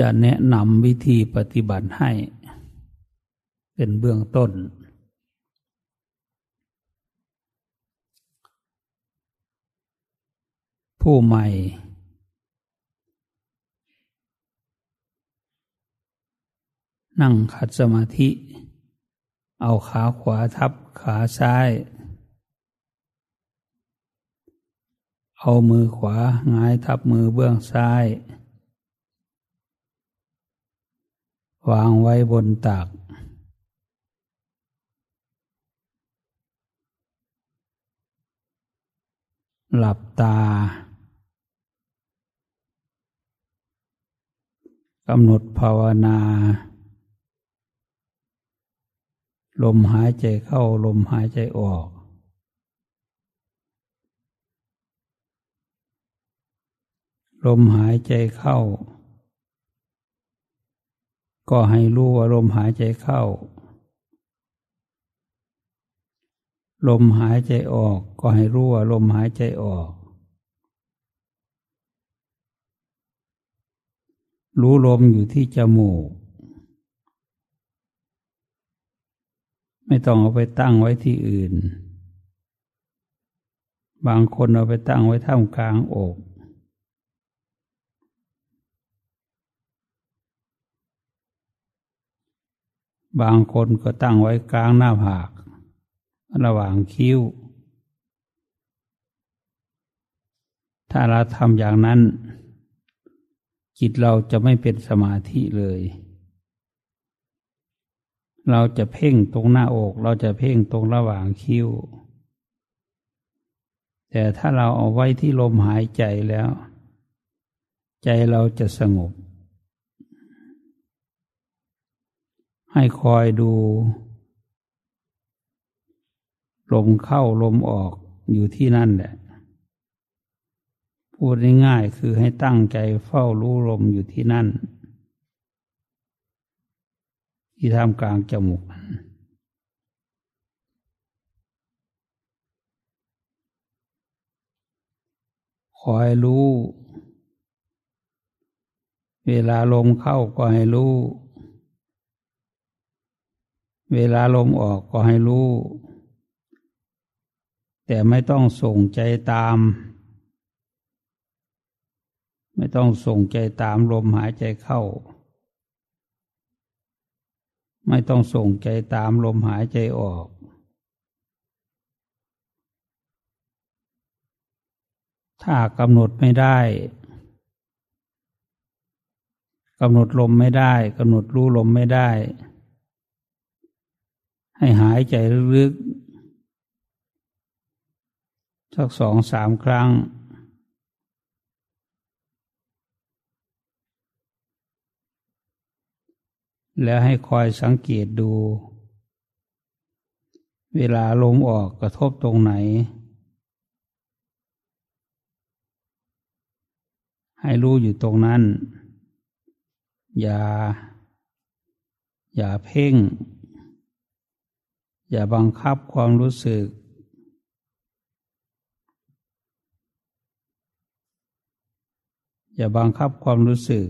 จะแนะนำวิธีปฏิบัติให้ เป็นเบื้องต้น ผู้ใหม่ นั่งขัดสมาธิ เอาขาขวาทับขาซ้าย เอามือขวาหงายทับมือเบื้องซ้าย วางไว้บนตัก หลับตากำหนดภาวนา ลมหายใจเข้าลมหายใจออก ลมหายใจเข้า ก็ให้รู้ว่าลมหายใจเข้า ลมหายใจออก ก็ให้รู้ว่าลมหายใจออก รู้ลมอยู่ที่จมูก ไม่ต้องเอาไปตั้งไว้ที่อื่น บางคนเอาไปตั้งไว้ท่ามกลางอก บางคนก็ตั้งไว้กลางหน้าผาก ระหว่างคิ้ว ถ้าเราทำอย่างนั้น จิตเราจะไม่เป็นสมาธิเลย เราจะเพ่งตรงหน้าอก เราจะเพ่งตรงระหว่างคิ้ว แต่ถ้าเราเอาไว้ที่ลมหายใจแล้ว ใจเราจะสงบ ให้คอยดู ลมเข้าลมออกอยู่ที่นั่นแหละ พูดง่ายๆคือให้ตั้งใจเฝ้ารู้ลมอยู่ที่นั่น ที่ท่ามกลางจมูกคอยรู้ เวลาลมเข้าก็ให้รู้ เวลาลมออกก็ให้รู้ แต่ไม่ต้องส่งใจตาม ไม่ต้องส่งใจตามลมหายใจเข้า ไม่ต้องส่งใจตามลมหายใจออก ถ้ากำหนดไม่ได้กำหนดลมไม่ได้กำหนดรู้ลมไม่ได้ ให้หายใจลึกๆสักสองสามครั้ง แล้วให้คอยสังเกตดู เวลาลมออกกระทบตรงไหน ให้รู้อยู่ตรงนั้น อย่า อย่าเพ่ง อย่าบังคับความรู้สึก อย่าบังคับความรู้สึก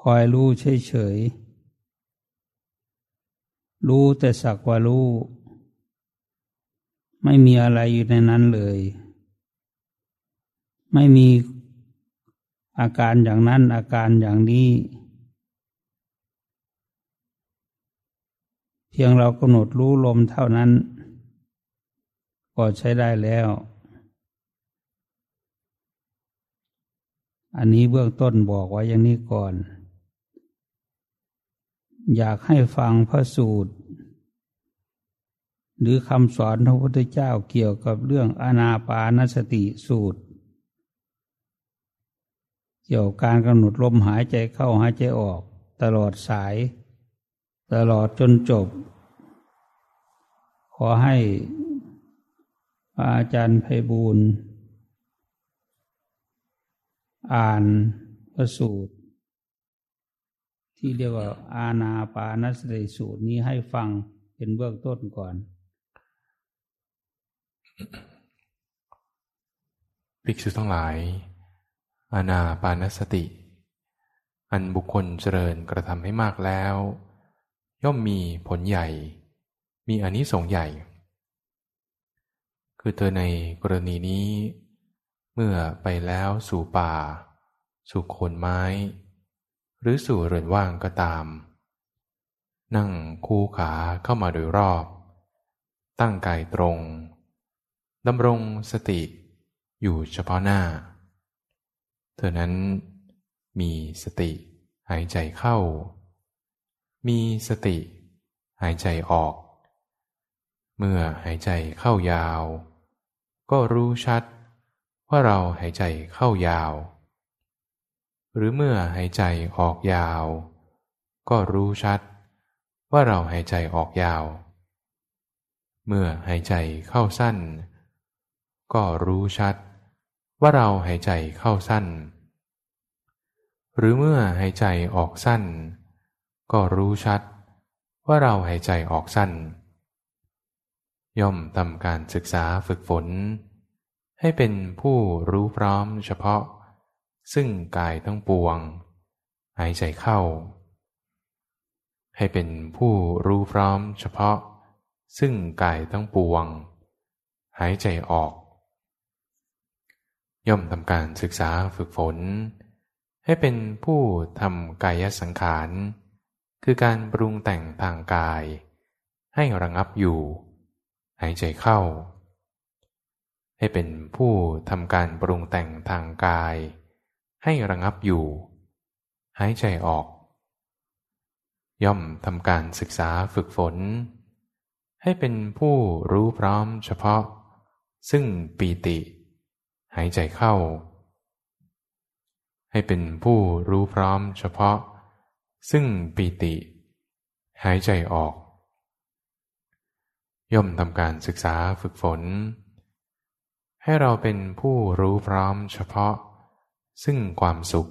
คอยรู้เฉยๆ รู้แต่สักว่ารู้ ไม่มีอะไรอยู่ในนั้นเลย ไม่มีอาการอย่างนั้นอาการอย่างนี้ เพียงเรากำหนดรู้ลมเท่านั้น ก็ใช้ได้แล้ว อันนี้เบื้องต้นบอกไว้อย่างนี้ก่อน อยากให้ฟังพระสูตร หรือคำสอนพระพุทธเจ้าเกี่ยวกับเรื่องอนาปานสติสูตร เกี่ยวกับการกำหนดลมหายใจเข้าหายใจออกตลอดสาย ตลอดจนจบ ขอให้อาจารย์ไพบูรณ์อ่านพระสูตร ที่เรียกว่า อาณาปานสติสูตรนี้ให้ฟังเป็นเบื้องต้นก่อน ภิกษุทั้งหลาย อาณาปานสติ อันบุคคลเจริญกระทำให้มากแล้ว ย่อมมีผลใหญ่ มีอนิสงส์ใหญ่ คือเธอในกรณีนี้ เมื่อไปแล้วสู่ป่า สู่โคนไม้ หรือสู่เรือนว่างก็ตาม นั่งคู่ขาเข้ามาโดยรอบ ตั้งกายตรงดำรงสติอยู่เฉพาะหน้า เธอนั้นมีสติหายใจเข้า มีสติ หายใจออก เมื่อหายใจเข้ายาว ก็รู้ชัด ว่าเราหายใจเข้ายาว หรือเมื่อหายใจออกยาว ก็รู้ชัด ว่าเราหายใจออกยาว เมื่อหายใจเข้าสั้น ก็รู้ชัด ว่าเราหายใจเข้าสั้น หรือเมื่อหายใจออกสั้น ก็รู้ชัด ว่าเราหายใจออกสั้น ย่อมทำการศึกษาฝึกฝน ให้เป็นผู้รู้พร้อมเฉพาะ ซึ่งกายทั้งปวง หายใจเข้า ให้เป็นผู้รู้พร้อมเฉพาะ ซึ่งกายทั้งปวง หายใจออก ย่อมทำการศึกษาฝึกฝน ให้เป็นผู้ทำกายสังขาร คือการปรุงแต่งทางกาย ให้ระงับอยู่ หายใจเข้า ให้เป็นผู้ทำการปรุงแต่งทางกาย ให้ระงับอยู่ หายใจออก ย่อมทำการศึกษาฝึกฝน ให้เป็นผู้รู้พร้อมเฉพาะ ซึ่งปีติ หายใจเข้า ให้เป็นผู้รู้พร้อมเฉพาะ ซึ่งปีติ หายใจออก ย่อมทำการศึกษาฝึกฝน ให้เราเป็นผู้รู้พร้อมเฉพาะ ซึ่งความสุข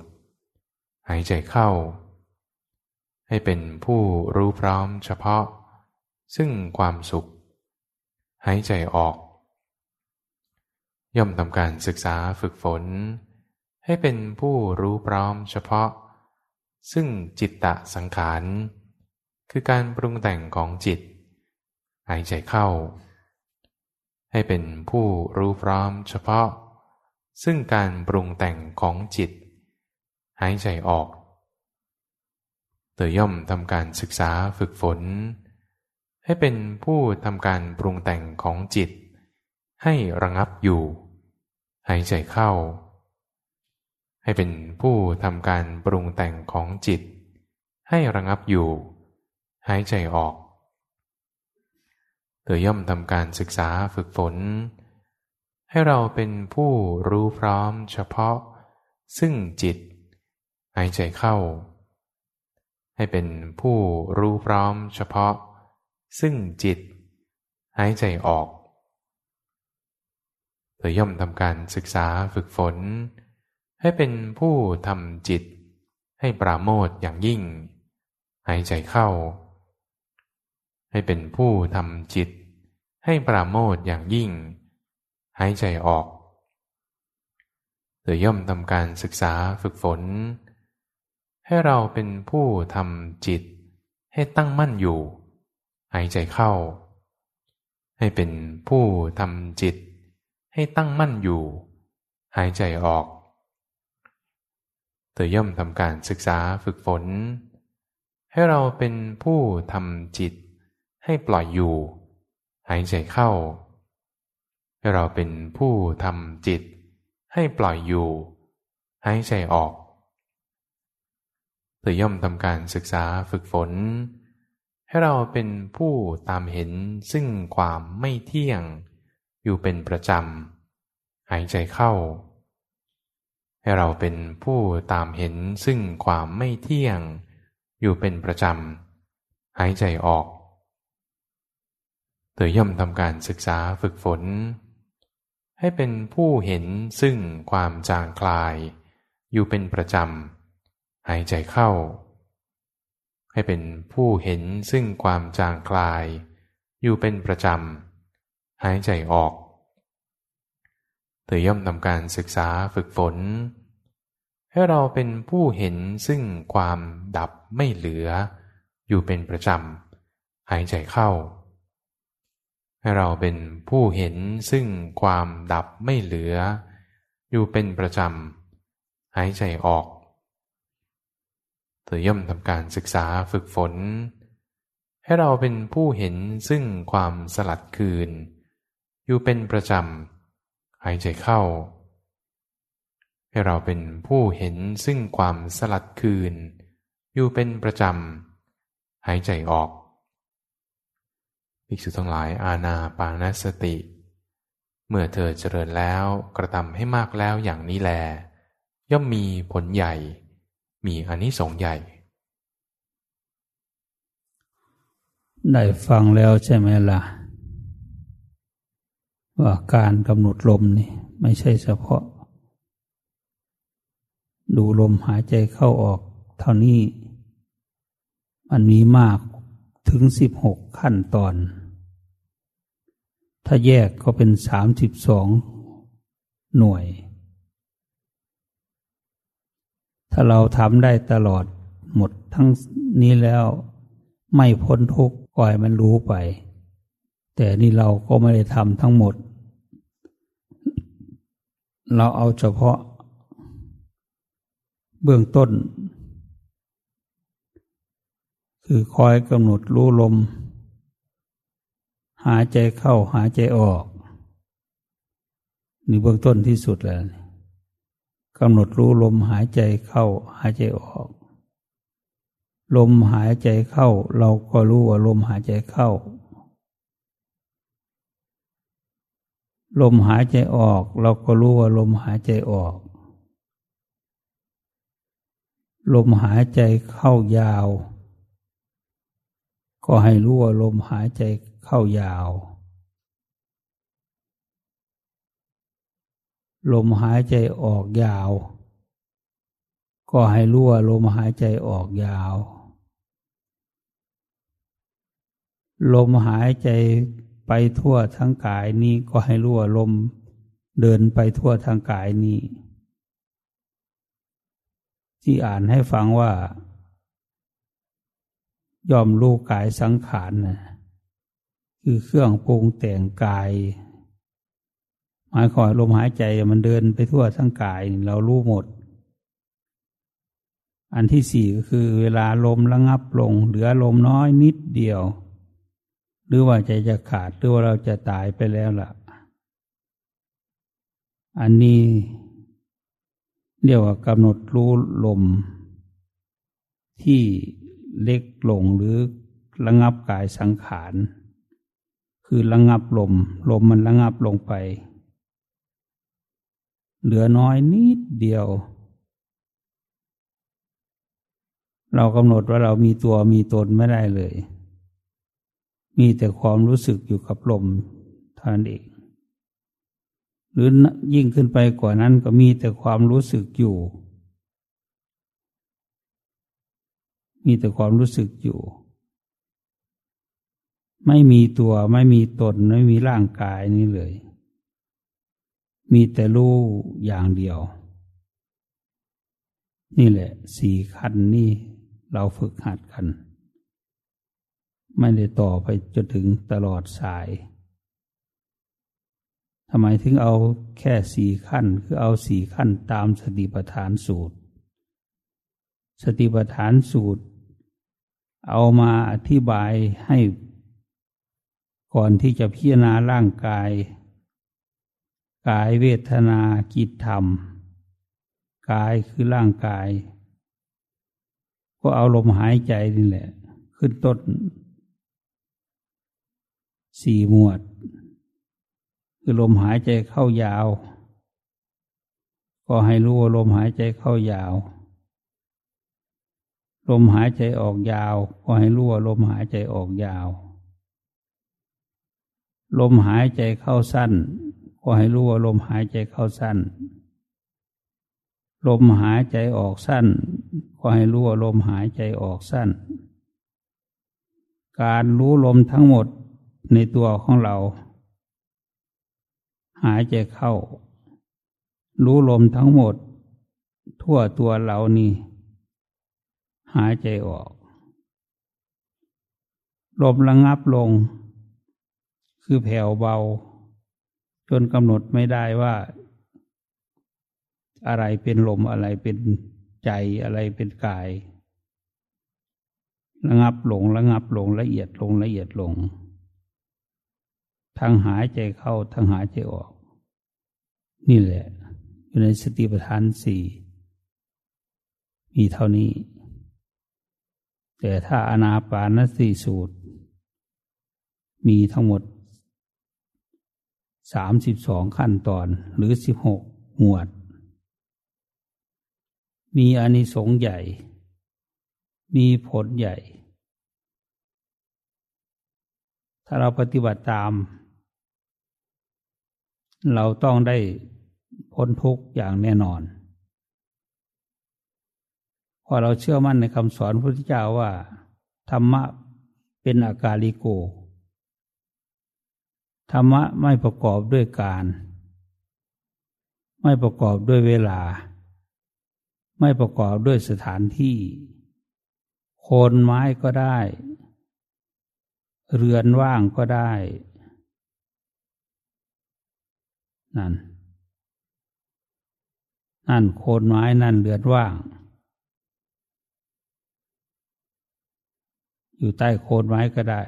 หายใจเข้า ให้เป็นผู้รู้พร้อมเฉพาะ ซึ่งความสุข หายใจออก ย่อมทำการศึกษาฝึกฝน ให้เป็นผู้รู้พร้อมเฉพาะ ซึ่งจิตตะสังขาร คือการปรุงแต่งของจิต หายใจเข้า ให้เป็นผู้รู้พร้อมเฉพาะ ซึ่งการปรุงแต่งของจิต หายใจออกเตย่อมทำการศึกษาฝึกฝน ให้เป็นผู้ทำการปรุงแต่งของจิต ให้ระงับอยู่ หายใจเข้า ให้เป็นผู้ทำการปรุงแต่งของจิต ให้ระงับอยู่ หายใจออก เธอย่อมทำการศึกษาฝึกฝน ให้เราเป็นผู้รู้พร้อมเฉพาะ ซึ่งจิต หายใจเข้า ให้เป็นผู้รู้พร้อมเฉพาะ ซึ่งจิต หายใจออกเธอย่อมทำการศึกษาฝึกฝนใให้เป็นผู้ทำจิต ให้ปราโมทอย่างยิ่ง หายใจเข้า ให้เป็นผู้ทำจิต ให้ปราโมทอย่างยิ่ง หายใจออกโดยย่อมทำการศึกษาฝึกฝน ให้เราเป็นผู้ทำจิต ให้ตั้งมั่นอยู่ หายใจเข้า ให้เป็นผู้ทำจิต ให้ตั้งมั่นอยู่ หายใจออก ธอย่อมทำการศึกษาฝึกฝน ให้เราเป็นผู้ทำจิตให้ปล่อยอยู่ หายใจเข้า ให้เราเป็นผู้ทำจิต ให้ปล่อยอยู่ หายใจออกเธอย่อมทำการศึกษาฝึกฝน ให้เราเป็นผู้ตามเห็นซึ่งความไม่เที่ยง อยู่เป็นประจำ หายใจเข้า ให้เราเป็นผู้ตามเห็นซึ่งความไม่เที่ยง อยู่เป็นประจำ หายใจออก เธอย่อมทำการศึกษาฝึกฝน ให้เป็นผู้เห็นซึ่งความจางคลาย อยู่เป็นประจำ หายใจเข้า ให้เป็นผู้เห็นซึ่งความจางคลาย อยู่เป็นประจำ หายใจออกเธอย่อมทำการศึกษาฝึกฝน ให้เราเป็นผู้เห็นซึ่งความดับไม่เหลือ อยู่เป็นประจำหายใจเข้า ให้เราเป็นผู้เห็นซึ่งความดับไม่เหลือ อยู่เป็นประจำหายใจออกเธอย่อมทำการศึกษาฝึกฝน ให้เราเป็นผู้เห็นซึ่งความสลัดคืน อยู่เป็นประจำหายใจเข้า ให้เราเป็นผู้เห็นซึ่งความสลัดคืน อยู่เป็นประจำ หายใจออกภิกษุทั้งหลายอาณาปานสติ เมื่อเธอเจริญแล้วกระทำให้มากแล้วอย่างนี้แล ย่อมมีผลใหญ่ มีอนิสงส์ใหญ่ ได้ฟังแล้วใช่ไหมล่ะ ว่าการกำหนดลมนี่ไม่ใช่เฉพาะ ดูลมหายใจเข้าออก เท่านี้ มันมีมากถึงสิบหกขั้นตอน ถ้าแยกก็เป็นสามสิบสองหน่วย ถ้าเราทำได้ตลอดหมดทั้งนี้แล้ว ไม่พ้นทุกข์ปล่อยมันรู้ไป แต่นี่เราก็ไม่ได้ทำทั้งหมด เราเอาเฉพาะ เบื้องต้น คือคอยกำหนดรู้ลม หายใจเข้าหายใจออกนี่เบื้องต้นที่สุดแล้วกำหนดรู้ลมหายใจเข้าหายใจออก ลมหายใจเข้า เราก็รู้ว่าลมหายใจเข้า ลมหายใจออก เราก็รู้ว่าลมหายใจออก ลมหายใจเข้ายาว ก็ให้รู้ว่าลมหายใจเข้ายาว ลมหายใจออกยาว ก็ให้รู้ว่าลมหายใจออกยาว ลมหายใจไปทั่วทั้งกายนี้ก็ให้รู้ว่าลมเดินไปทั่วทั้งกายนี้ ที่อ่านให้ฟังว่า ยอมรู้กายสังขารนะคือเครื่องปรุงแต่งกาย หมายความลมหายใจมันเดินไปทั่วทั้งกายเรารู้หมด อันที่สี่ก็คือเวลาลมระงับลง เหลือลมน้อยนิดเดียว หรือว่าใจจะขาดหรือว่าเราจะตายไปแล้วล่ะ อันนี้ เรียกว่ากำหนดรู้ลม ที่เล็กลงหรือระงับกายสังขาร คือระงับลม ลมมันระงับลงไป เหลือน้อยนิดเดียว เรากำหนดว่าเรามีตัวมีตนไม่ได้เลย มีแต่ความรู้สึกอยู่กับลมเท่านั้นเอง รือยิ่งขึ้นไปกว่านั้นก็มีแต่ความรู้สึกอยู่ มีแต่ความรู้สึกอยู่ ไม่มีตัวไม่มีตนไม่มีร่างกายนี้เลย มีแต่รู้อย่างเดียว นี่แหละสี่ขั้นนี่เราฝึกหัดกัน ไม่ได้ต่อไปจนถึงตลอดสาย ทำไมถึงเอาแค่สี่ขั้น คือเอาสี่ขั้นตามสติปัฏฐานสูตร สติปัฏฐานสูตร เอามาอธิบายให้ ก่อนที่จะพิจารณาร่างกาย กายเวทนาจิตธรรม กายคือร่างกาย ก็เอาลมหายใจนี่แหละ ขึ้นต้นสี่หมวด คือลมหายใจเข้ายาว ก็ให้รู้ว่าลมหายใจเข้ายาว ลมหายใจออกยาว ก็ให้รู้ว่าลมหายใจออกยาว ลมหายใจเข้าสั้น ก็ให้รู้ว่าลมหายใจเข้าสั้น ลมหายใจออกสั้น ก็ให้รู้ว่าลมหายใจออกสั้น การรู้ลมทั้งหมดในตัวของเรา หายใจเข้า รู้ลมทั้งหมด ทั่วตัวเรานี่ หายใจออก ลมระงับลง คือแผ่วเบา จนกำหนดไม่ได้ว่า อะไรเป็นลมอะไรเป็นใจอะไรเป็นกาย ระงับลงระงับลงละเอียดลงละเอียดลง ทั้งหายใจเข้า ทั้งหายใจออก นี่แหละ อยู่ในสติปัฏฐานสี่มีเท่านี้ แต่ถ้าอนาปานสติสูตร มีทั้งหมดสามสิบสองขั้นตอนหรือสิบหกหมวด มีอานิสงส์ใหญ่ มีผลใหญ่ ถ้าเราปฏิบัติตาม เราต้องได้พ้นทุกข์อย่างแน่นอนเพอเราเชื่อมั่นในคำสอนพระพุทธเจ้าว่า ธรรมะเป็นอากาลิโก ธรรมะไม่ประกอบด้วยการ ไม่ประกอบด้วยเวลา ไม่ประกอบด้วยสถานที่ โคนไม้ก็ได้ เรือนว่างก็ได้ นั่น นั่นโคนไม้นั่นเลือดว่าง อยู่ใต้โคนไม้ก็ได้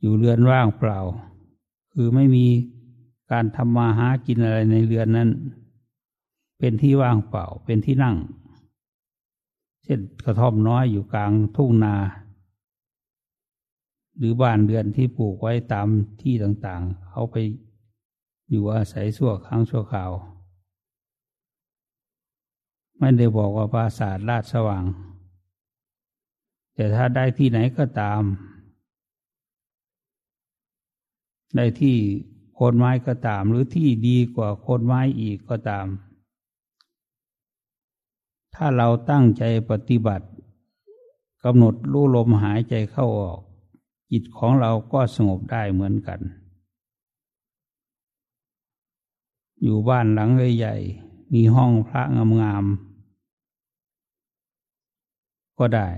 อยู่เรือนว่างเปล่า คือไม่มีการทำมาหากินอะไรในเรือนนั้น เป็นที่ว่างเปล่า เป็นที่นั่ง เช่นกระท่อมน้อยอยู่กลางทุ่งนา หรือบ้านเรือนที่ปลูกไว้ตามที่ต่างๆ เขาไป อยู่อาศัยชั่วครั้งชั่วคราว ไม่ได้บอกว่าปราสาทราชสว่าง แต่ถ้าได้ที่ไหนก็ตาม ได้ที่โคนไม้ก็ตาม หรือที่ดีกว่าโคนไม้อีกก็ตาม ถ้าเราตั้งใจปฏิบัติกำหนดรู้ลมหายใจเข้าออก จิตของเราก็สงบได้เหมือนกัน อยู่บ้านหลังใหญ่ๆมีห้องพระงามๆก็ได้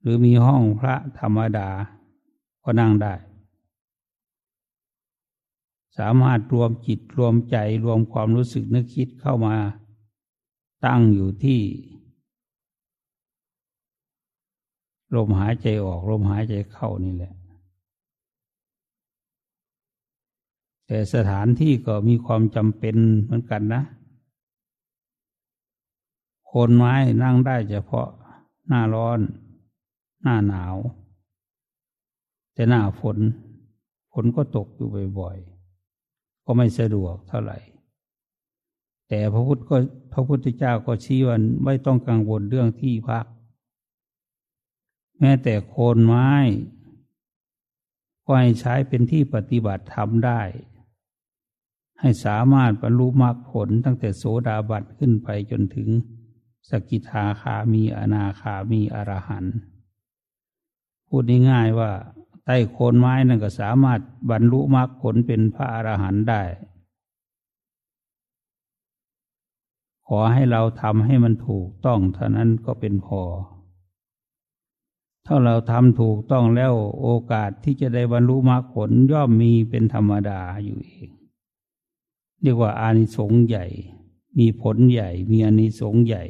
หรือมีห้องพระธรรมดา ก็นั่งได้ สามารถรวมจิตรวมใจรวมความรู้สึกนึกคิดเข้ามาตั้งอยู่ที่ลมหายใจออกลมหายใจเข้านี่แหละ แต่สถานที่ก็มีความจำเป็นเหมือนกันนะโคนไม้นั่งได้เฉพาะหน้าร้อน หน้าหนาว แต่หน้าฝนฝนก็ตกอยู่บ่อยๆ ก็ไม่สะดวกเท่าไหร่ แต่พระพุทธก็พระพุทธเจ้าก็ชี้ว่าไม่ต้องกังวลเรื่องที่พัก แม้แต่โคนไม้ก็ให้ใช้เป็นที่ปฏิบัติธรรมได้ ให้สามารถบรรลุมรรคผลตั้งแต่โสดาบันขึ้นไปจนถึง สกิทาคามีอนาคามีอรหันต์พูดง่ายๆว่าใต้โคนไม้นั่นก็สามารถบรรลุมรรคผลเป็นพระอรหันต์ได้ ขอให้เราทำให้มันถูกต้องเท่านั้นก็เป็นพอ ถ้าเราทำถูกต้องแล้วโอกาสที่จะได้บรรลุมรรคผลย่อมมีเป็นธรรมดาอยู่เอง เรียกว่าอานิสงส์ใหญ่ มีผลใหญ่ มีอานิสงส์ใหญ่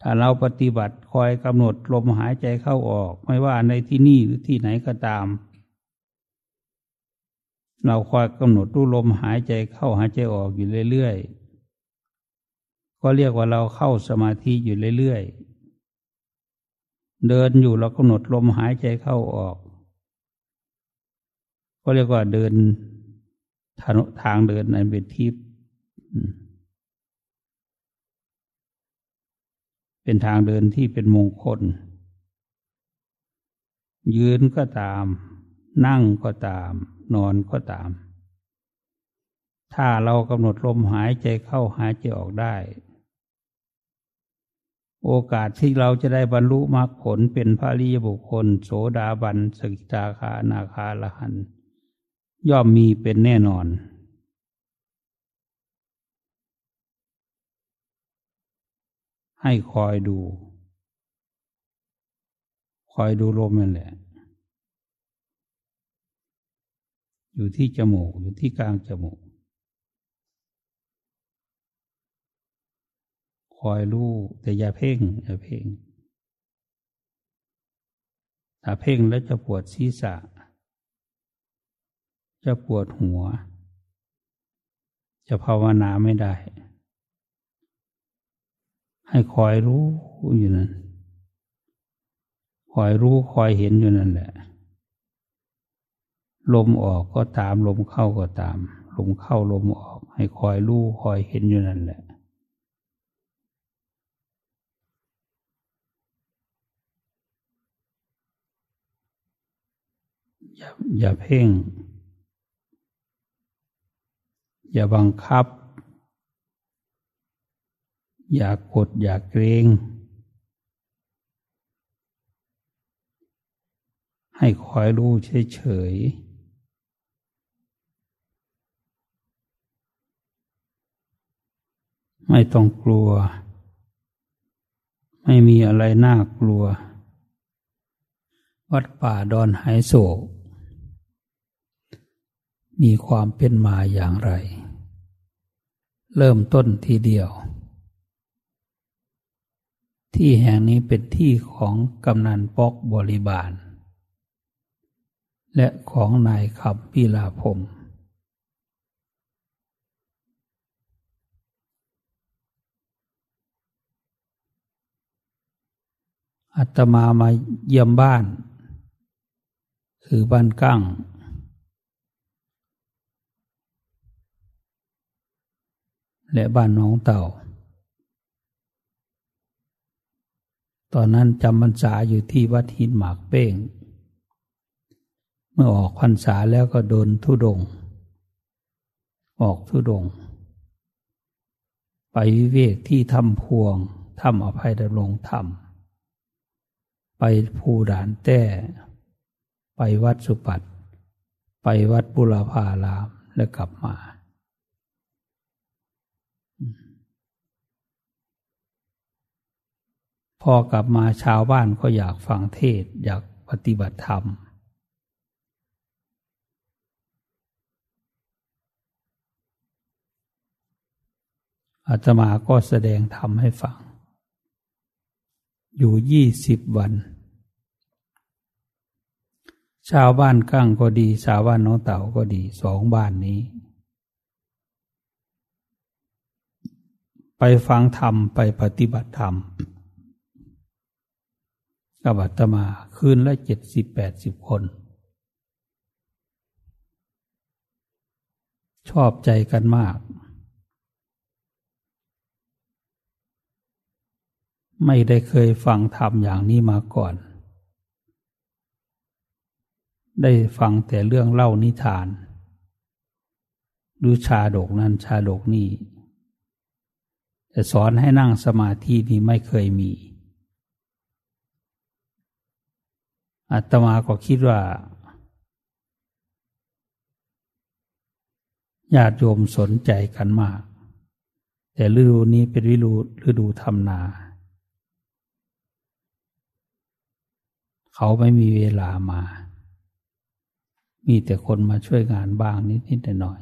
ถ้าเราปฏิบัติคอยกำหนดลมหายใจเข้าออก ไม่ว่าในที่นี่หรือที่ไหนก็ตาม เราคอยกำหนดรู้ลมหายใจเข้าหายใจออกอยู่เรื่อยๆ ก็เรียกว่าเราเข้าสมาธิอยู่เรื่อยๆ เดินอยู่เรากำหนดลมหายใจเข้าออก ก็เรียกว่าเดิน ทางเดินในเป็นทิพย์เป็นทางเดินที่เป็นมงคล ยืนก็ตาม นั่งก็ตาม นอนก็ตาม ถ้าเรากำหนดลมหายใจเข้าหายใจออกได้ โอกาสที่เราจะได้บรรลุมรรคผลเป็นพระริยบุคคล โสดาบันสกิตาคานาคาละหัน ย่อมมีเป็นแน่นอน ให้คอยดู คอยดูลมนั่นแหละ อยู่ที่จมูก อยู่ที่กลางจมูก คอยรู้แต่อย่าเพ่งอย่าเพ่งถ้าเพ่งแล้วจะปวดศีรษะ จะปวดหัว จะภาวนาไม่ได้ ให้คอยรู้อยู่นั่นคอยรู้คอยเห็นอยู่นั่นแหละ ลมออกก็ตาม ลมเข้าก็ตาม ลมเข้าลมออก ให้คอยรู้คอยเห็นอยู่นั่นแหละอย่าอย่าเพ่ง อย่าบังคับ อย่ากดอย่าเกรง ให้คอยรู้เฉยๆ ไม่ต้องกลัว ไม่มีอะไรน่ากลัว วัดป่าดอนหายโศก มีความเป็นมาอย่างไร เริ่มต้นทีเดียว ที่แห่งนี้เป็นที่ของกำนันปอกบริบาล และของนายขับพิลาพมอัตมามาเยี่ยมบ้าน คือบ้านกั้ง และบ้านน้องเต่า ตอนนั้นจำพรรษาอยู่ที่วัดหินหมากเป้ง เมื่อออกพรรษาแล้วก็โดนทุดง ออกทุดง ไปวิเวกที่ถ้ำพวงถ้ำอภัยดำรงธรรม ไปภูด่านแต้ ไปวัดสุปัตไปวัดบุรพารามและกลับมา พอกลับมาชาวบ้านก็อยากฟังเทศอยากปฏิบัติธรรม อาตมาก็แสดงธรรมให้ฟัง อยู่ยี่สิบวัน ชาวบ้านกั้งก็ดี ชาวบ้านน้องเต่าก็ดีสองบ้านนี้ ไปฟังธรรม ไปปฏิบัติธรรม กับอาตมาคืนละเจ็ดสิบแปดสิบคน ชอบใจกันมาก ไม่ได้เคยฟังธรรมอย่างนี้มาก่อน ได้ฟังแต่เรื่องเล่านิทาน หรือชาดกนั้นชาดกนี่แต่สอนให้นั่งสมาธินี่ไม่เคยมี อาตมาก็คิดว่าญาติโยมสนใจกันมาก แต่ฤดูนี้เป็นฤดูฤดูทำนา เขาไม่มีเวลามา มีแต่คนมาช่วยงานบ้างนิดนิดหน่อย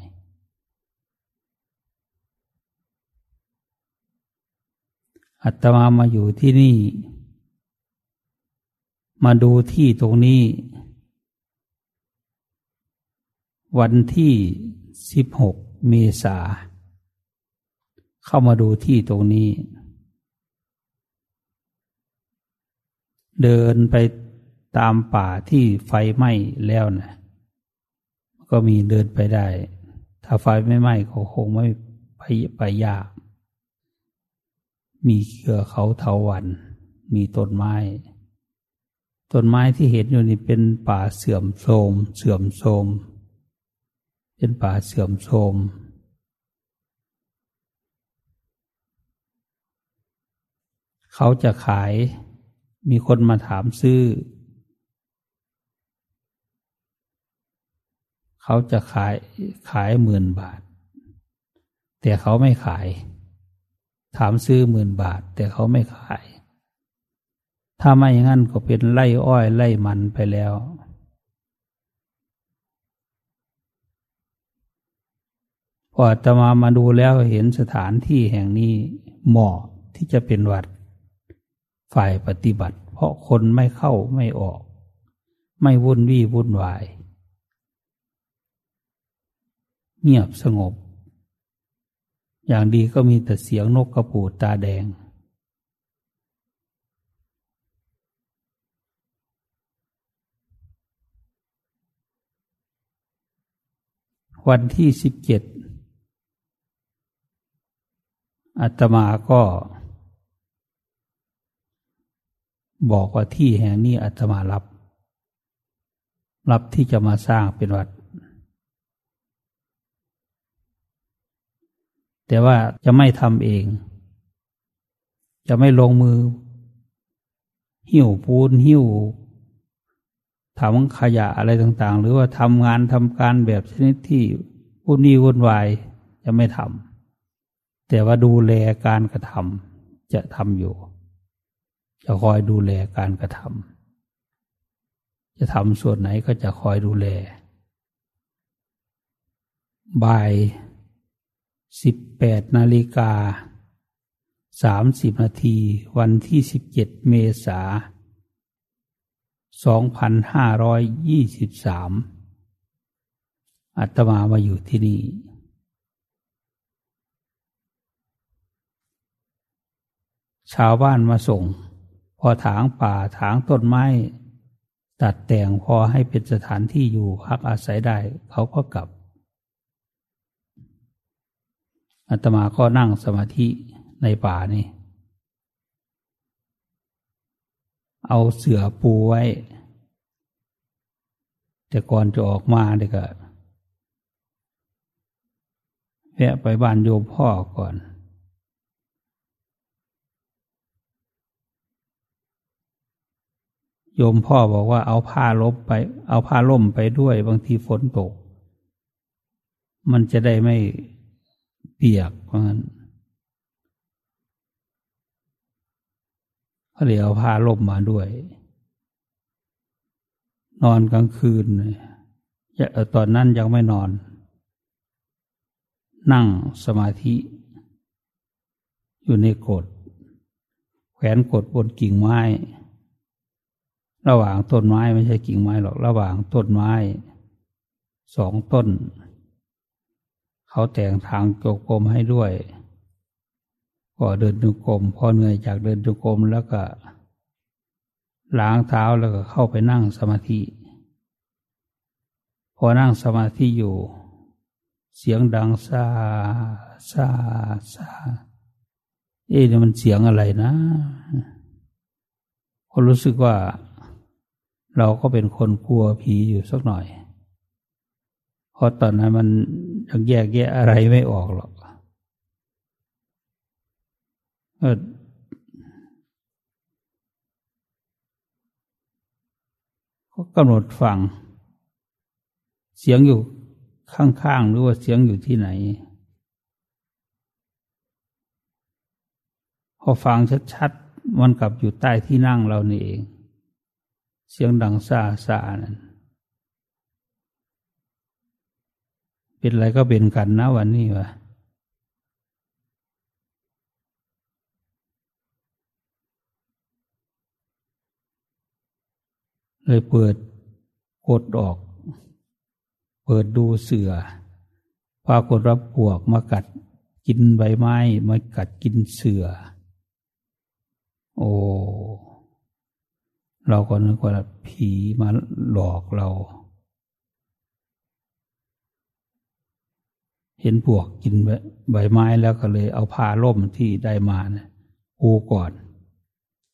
อาตมามาอยู่ที่นี่ มาดูที่ตรงนี้ วันที่สิบหกเมษา เข้ามาดูที่ตรงนี้ เดินไปตามป่าที่ไฟไหม้แล้วนะก็มีเดินไปได้ ถ้าไฟไม่ไหม้ก็คงไม่ไปไปยาก มีเขือเขาเทาวัน มีต้นไม้ ต้นไม้ที่เห็นอยู่นี่เป็นป่าเสื่อมโทรมเสื่อมโทรมเป็นป่าเสื่อมโทรมเขาจะขายมีคนมาถามซื้อ เขาจะขายขายหมื่นบาท แต่เขาไม่ขาย ถามซื้อหมื่นบาท แต่เขาไม่ขาย ถ้าไม่งั้นก็เป็นไล่อ้อยไล่มันไปแล้ว พอจะมามาดูแล้วเห็นสถานที่แห่งนี้เหมาะที่จะเป็นวัดฝ่ายปฏิบัติ เพราะคนไม่เข้าไม่ออก ไม่วุ่นวี่วุ่นวาย เงียบสงบ อย่างดีก็มีแต่เสียงนกกระปูดตาแดง วันที่สิบเจ็ดอาตมาก็ บอกว่าที่แห่งนี้อาตมารับ รับที่จะมาสร้างเป็นวัด แต่ว่าจะไม่ทำเอง จะไม่ลงมือ หิ้วปูนหิ้ว ทำขยะอะไรต่างๆ หรือว่าทำงานทำการแบบชนิดที่วุ่นวี่วุ่นวายจะไม่ทำแต่ว่าดูแลการกระทำจะทำอยู่ จะคอยดูแลการกระทำจะทำส่วนไหนก็จะคอยดูแล บ่ายสิบแปดนาฬิกาสามสิบนาที วันที่สิบเจ็ดเมษาสองพัน ห้าร้อยยี่สิบสามอัตมามาอยู่ที่นี่ ชาวบ้านมาส่ง พอถางป่าถางต้นไม้ ตัดแต่งพอให้เป็นสถานที่อยู่พักอาศัยได้ เขาก็กลับอาตมาก็นั่งสมาธิในป่านี่ เอาเสือปูไว้ แต่ก่อนจะออกมาเด็กก็แวะไปบ้านโยมพ่อก่อน โยมพ่อบอกว่าเอาผ้าลบไป เอาผ้าล่มไปด้วยบางทีฝนตก มันจะได้ไม่เปียกเพราะงั้น ก็เลยเอาผ้าล่มมาด้วย นอนกลางคืนตอนนั้นยังไม่นอน นั่งสมาธิ อยู่ในกฎแขวนกดบนกิ่งไม้ ระหว่างต้นไม้ไม่ใช่กิ่งไม้หรอก ระหว่างต้นไม้สองต้น เขาแต่งทางโจกรมให้ด้วย ก็เดินจุกรมพอเหนื่อยจากเดินจุกรมแล้วก็ล้างเท้าแล้วก็เข้าไปนั่งสมาธิ พอนั่งสมาธิอยู่ เสียงดังซาซาซาเอ๊ะนี่มันเสียงอะไรนะก็รู้สึกว่า เราก็เป็นคนกลัวผีอยู่สักหน่อย เพราะตอนนั้นมันยังแยกแยะอะไรไม่ออกหรอก ก็กำหนดฟัง เสียงอยู่ข้างๆ หรือว่าเสียงอยู่ที่ไหน พอฟังชัดๆ มันกลับอยู่ใต้ที่นั่งเรานี่เอง เสียงดังซาซานั่นเป็นอะไรก็เป็นกันนะวันนี้วะ เลยเปิดกดออก เปิดดูเสือปรากฏว่าปวกมากัดกินใบไม้มากัดกินเสือ โอ้เราก็นึกว่าผีมาหลอกเรา เห็นพวกกินใบไม้แล้วก็เลยเอาผ้าล่มที่ได้มาเนี่ยปูก่อน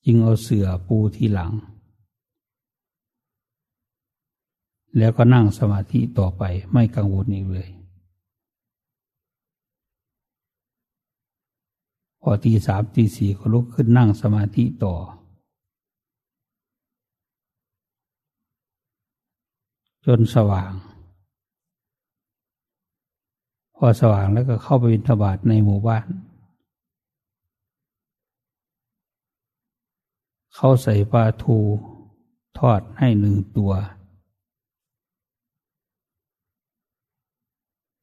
จึงเอาเสือปูที่หลัง แล้วก็นั่งสมาธิต่อไปไม่กังวลอีกเลย พอตีสามตีสี่ก็ลุกขึ้นนั่งสมาธิต่อ จนสว่าง พอสว่างแล้วก็เข้าไปบินทบาทในหมู่บ้าน เขาใส่ปลาทูทอดให้หนึ่งตัว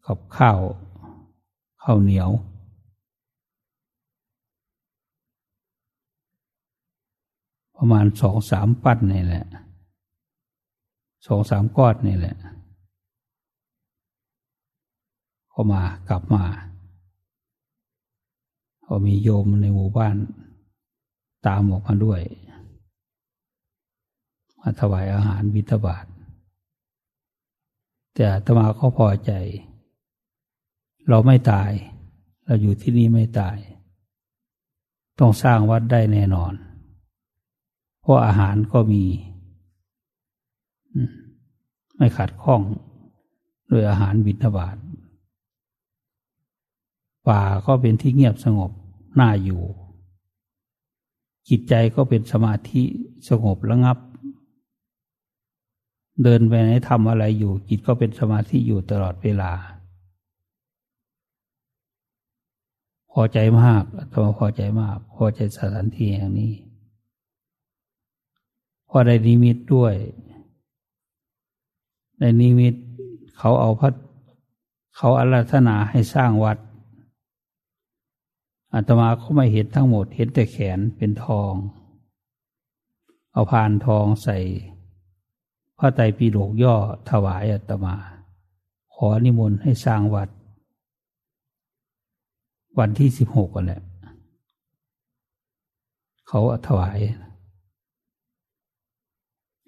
กับข้าวข้าวเหนียว ประมาณสองสามปั้นนี่แหละสองสามก้อนนี่แหละก็มากลับมาก็มีโยมในหมู่บ้าน ตามออกมาด้วย มาถวายอาหารบิณฑบาตแต่ตมาก็พอใจ เราไม่ตาย เราอยู่ที่นี่ไม่ตาย ต้องสร้างวัดได้แน่นอน เพราะอาหารก็มี ไม่ขาดข้องด้วยอาหารบิณฑบาตป่าก็เป็นที่เงียบสงบน่าอยู่ จิตใจก็เป็นสมาธิสงบระงับ เดินไปไหนทำอะไรอยู่ จิตก็เป็นสมาธิอยู่ตลอดเวลา พอใจมากธรรมพอใจมาก พอใจสถานที่แห่งนี้พอได้นิมิตด้วยในนิมิตเขาเอาพระเขาอาราธนาให้สร้างวัดอาตมาก็ไม่เห็นทั้งหมด เห็นแต่แขนเป็นทอง เอาพานทองใส่พระไตรปิฎกย่อถวายอาตมา ขอนิมนต์ให้สร้างวัด วันที่สิบหกกันแหละเขาถวาย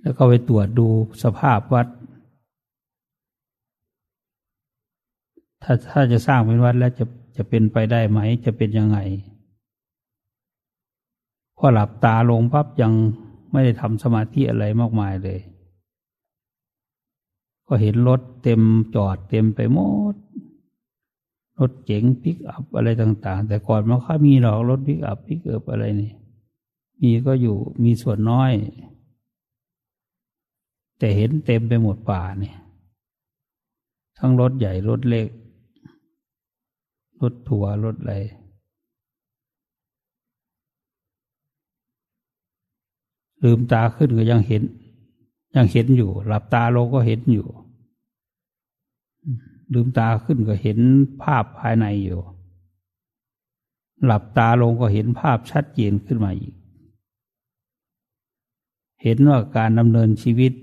แล้วก็ไปตรวจดูสภาพวัด ถ้าถ้าจะสร้างเป็นวัดแล้วจะจะเป็นไปได้ไหม จะเป็นยังไง พอหลับตาลงปั๊บยังไม่ได้ทำสมาธิอะไรมากมายเลย ก็เห็นรถเต็มจอดเต็มไปหมด รถเก๋งปิกอัพอะไรต่าง ๆ แต่ก่อนมันค่อยมีหรอกรถปิกอัพพิกเอิบอะไรนี่ มีก็อยู่มีส่วนน้อย แต่เห็นเต็มไปหมดป่าเนี่ย ทั้งรถใหญ่รถเล็ก รถทัวรถอะไรลืมตาขึ้นก็ยังเห็น ยังเห็นอยู่ หลับตาลงก็เห็นอยู่ ลืมตาขึ้นก็เห็นภาพภายในอยู่ หลับตาลงก็เห็นภาพชัดเจนขึ้นมาอีก เห็นว่าการดำเนินชีวิต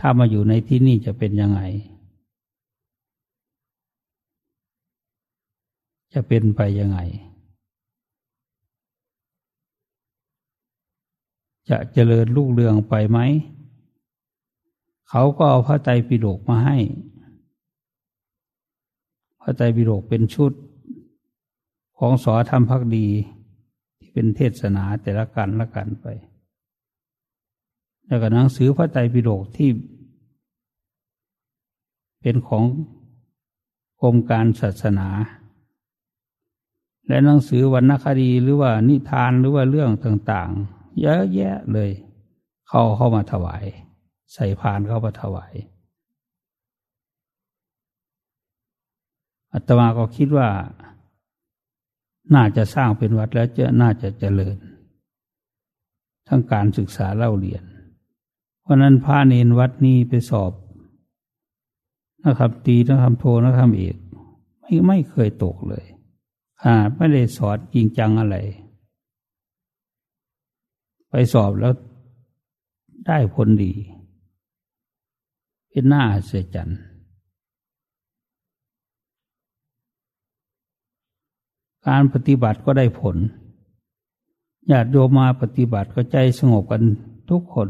ถ้ามาอยู่ในที่นี่จะเป็นยังไง จะเป็นไปยังไง จะเจริญลูกเรืองไปไหม เขาก็เอาพระไตรปิฎกมาให้ พระไตรปิฎกเป็นชุดของสอธรรมพักดี ที่เป็นเทศนาแต่ละกันละกันไป แล้วก็หนังสือพระไตรปิฎกที่ เป็นของกรมการศาสนา และหนังสือวรรณคดีหรือว่านิทานหรือว่าเรื่องต่าง ๆ เยอะแยะเลย เข้าเข้ามาถวาย ใส่พานเข้ามาถวาย อาตมาก็คิดว่า น่าจะสร้างเป็นวัดแล้วจะน่าจะเจริญ ทั้งการศึกษาเล่าเรียน เพราะนั้นพระเนนวัดนี้ไปสอบนักธรรมตีนักธรรมโทนักธรรมเอกไม่ไม่เคยตกเลยขนาไม่ได้สอนจริงจังอะไร ไปสอบแล้วได้ผลดี เป็นหน้าเสียจัน การปฏิบัติก็ได้ผลญาติโยมมาปฏิบัติก็ใจสงบกันทุกคน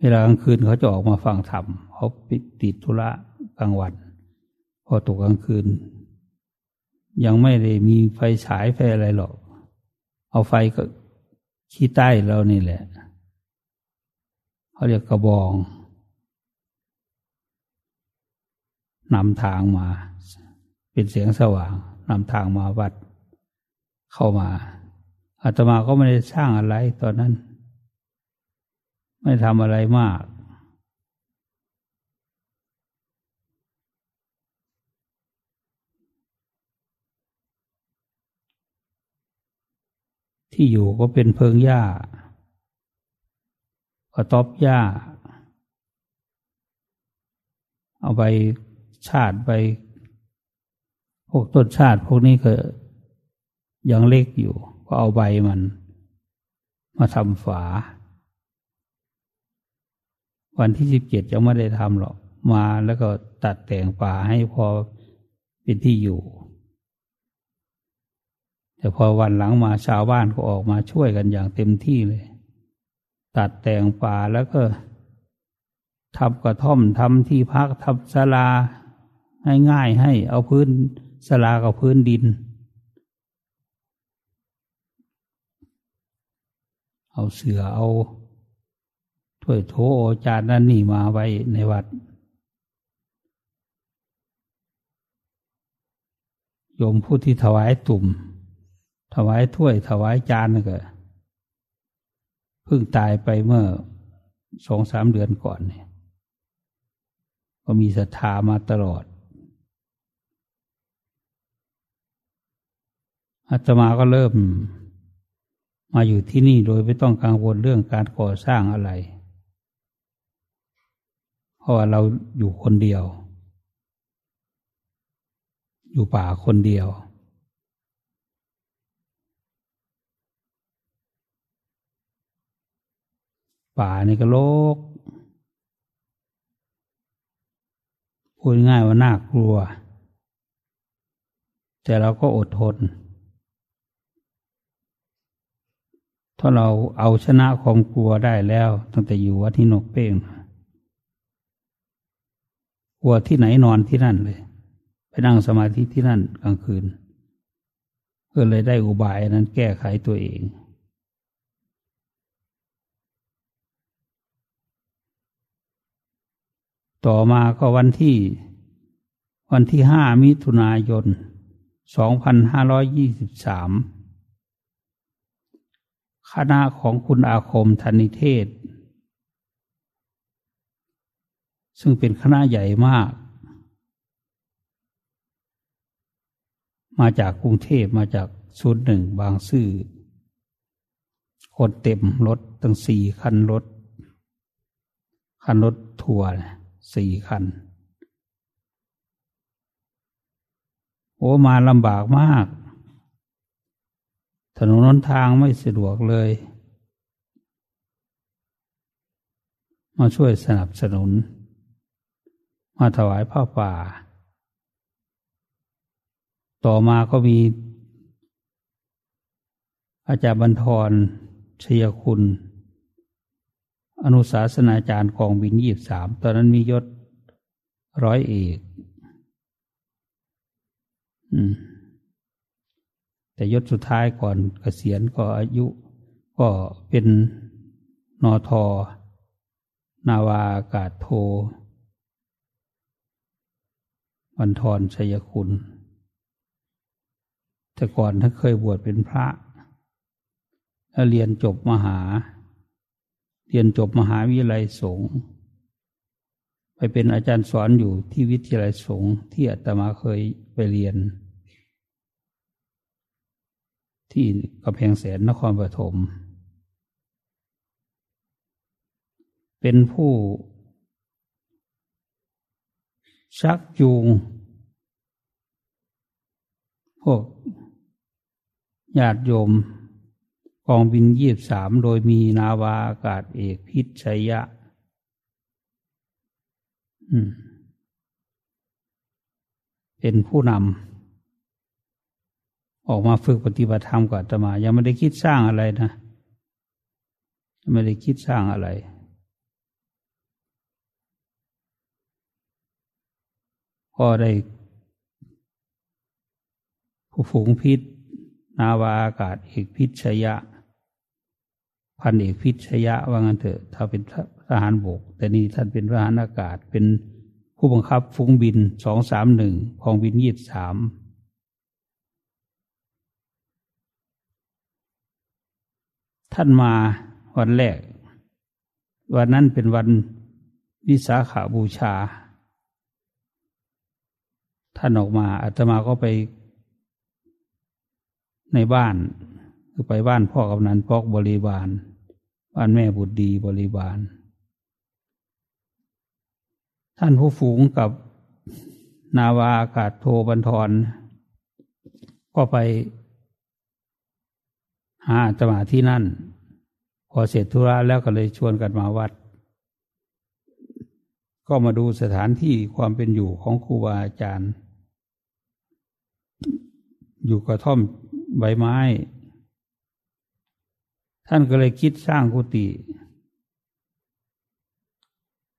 เวลากลางคืนเขาจะออกมาฟังธรรมเขาปิดติดธุระกลางวัน พอตกกลางคืน ยังไม่ได้มีไฟฉายไฟอะไรหรอก เอาไฟก็ขี้ใต้เรานี่แหละเขาเรียกกระบองนำทางมา เป็นเสียงสว่าง นำทางมาวัดเข้ามาอาตมาก็ไม่ได้สร้างอะไรตอนนั้น ไม่ทำอะไรมาก ที่อยู่ก็เป็นเพิงหญ้าก็ตอบหญ้า เอาไปชาติไป พวกต้นชาติพวกนี้ก็ยังเล็กอยู่ ก็เอาใบมัน มาทำฝา วันที่สิบเจ็ดยังไม่ได้ทำหรอก มาแล้วก็ตัดแต่งป่าให้พอเป็นที่อยู่ แต่พอวันหลังมาชาวบ้านก็ออกมาช่วยกันอย่างเต็มที่เลย ตัดแต่งป่าแล้วก็ทำกระท่อมทำที่พักทำศาลาให้ง่ายให้ เอาพื้น ศาลากับพื้นดิน เอาเสือเอาถ้วยโถโอจานนั่นนี่มาไว้ในวัด โยมผู้ที่ถวายตุ่ม ถวายถ้วยถวายจานนี่ก็เพิ่งตายไปเมื่อสองสามเดือนก่อนเนี่ยก็มีศรัทธามาตลอด อาตมาก็เริ่ม มาอยู่ที่นี่โดยไม่ต้องกังวลเรื่องการก่อสร้างอะไร เพราะว่าเราอยู่คนเดียว อยู่ป่าคนเดียว ป่านี่ก็โลกพูดง่ายว่าน่ากลัว แต่เราก็อดทน ถ้าเราเอาชนะความกลัวได้แล้ว ตั้งแต่อยู่วัดที่นกเป้งกลัวที่ไหนนอนที่นั่นเลย ไปนั่งสมาธิที่นั่นกลางคืนก็เลยได้อุบายนั้นแก้ไขตัวเอง ต่อมาก็วันที่ วันที่ห้ามิถุนายนสองพันห้าร้อยยี่สิบสาม คณะของคุณอาคมธนิเทศ ซึ่งเป็นคณะใหญ่มาก มาจากกรุงเทพมาจากศูนย์หนึ่งบางซื่อคนเต็มรถตั้งสี่คันรถ คันรถทัวร์สี่คัน โอ้มาลำบากมาก ถนนนนทางไม่สะดวกเลย มาช่วยสนับสนุน มาถวายผ้าป่า ต่อมาก็มี อาจารย์บรรทรชยคุณ อนุสาสนาจารย์กองบินยี่สามตอนนั้นมียศร้อยเอก แต่ยศสุดท้ายก่อนเกษียณก็อายุ ก็เป็นนอทอนาวาอากาศโทบันทรชัยคุณ แต่ก่อนท่านเคยบวชเป็นพระ แล้วเรียนจบมหา เรียนจบมหาวิทยาลัยสงฆ์ไปเป็นอาจารย์สอนอยู่ที่วิทยาลัยสงฆ์ที่อาตมาเคยไปเรียน ที่กำแพงแสนนครปฐม เป็นผู้ ชักจูง พวกญาติโยมกองบินยี่บสามโดยมีนาวาอากาศเอกพิชัยยะ เป็นผู้นำ ออกมาฝึกปฏิบัติธรรมกับตมา ยังไม่ได้คิดสร้างอะไรนะ ไม่ได้คิดสร้างอะไร ก็ได้ผู้ฝูงพิษ นาวาอากาศเอกพิชยะ พันเอกพิชยะว่างั้นเถอะ ถ้าเป็นทหารบก แต่นี่ท่านเป็นทหารอากาศเป็นผู้บังคับฟุ้งบินสองสามหนึ่งของบินยี่สาม ท่านมาวันแรก วันนั้นเป็นวันวิสาขาบูชา ท่านออกมาอาตมาก็ไป ในบ้านคือไปบ้านพ่อกำนันพอกบริบาล บ้านแม่บุตรดีบริบาล ท่านผู้ฝูงกับนาวาอากาศโทบันทรก็ไป หาจมาที่นั่น พอเสร็จธุระแล้วก็เลยชวนกันมาวัด ก็มาดูสถานที่ความเป็นอยู่ของครูบาอาจารย์ อยู่กระท่อมใบไม้ ท่านก็เลยคิดสร้างกุฏิ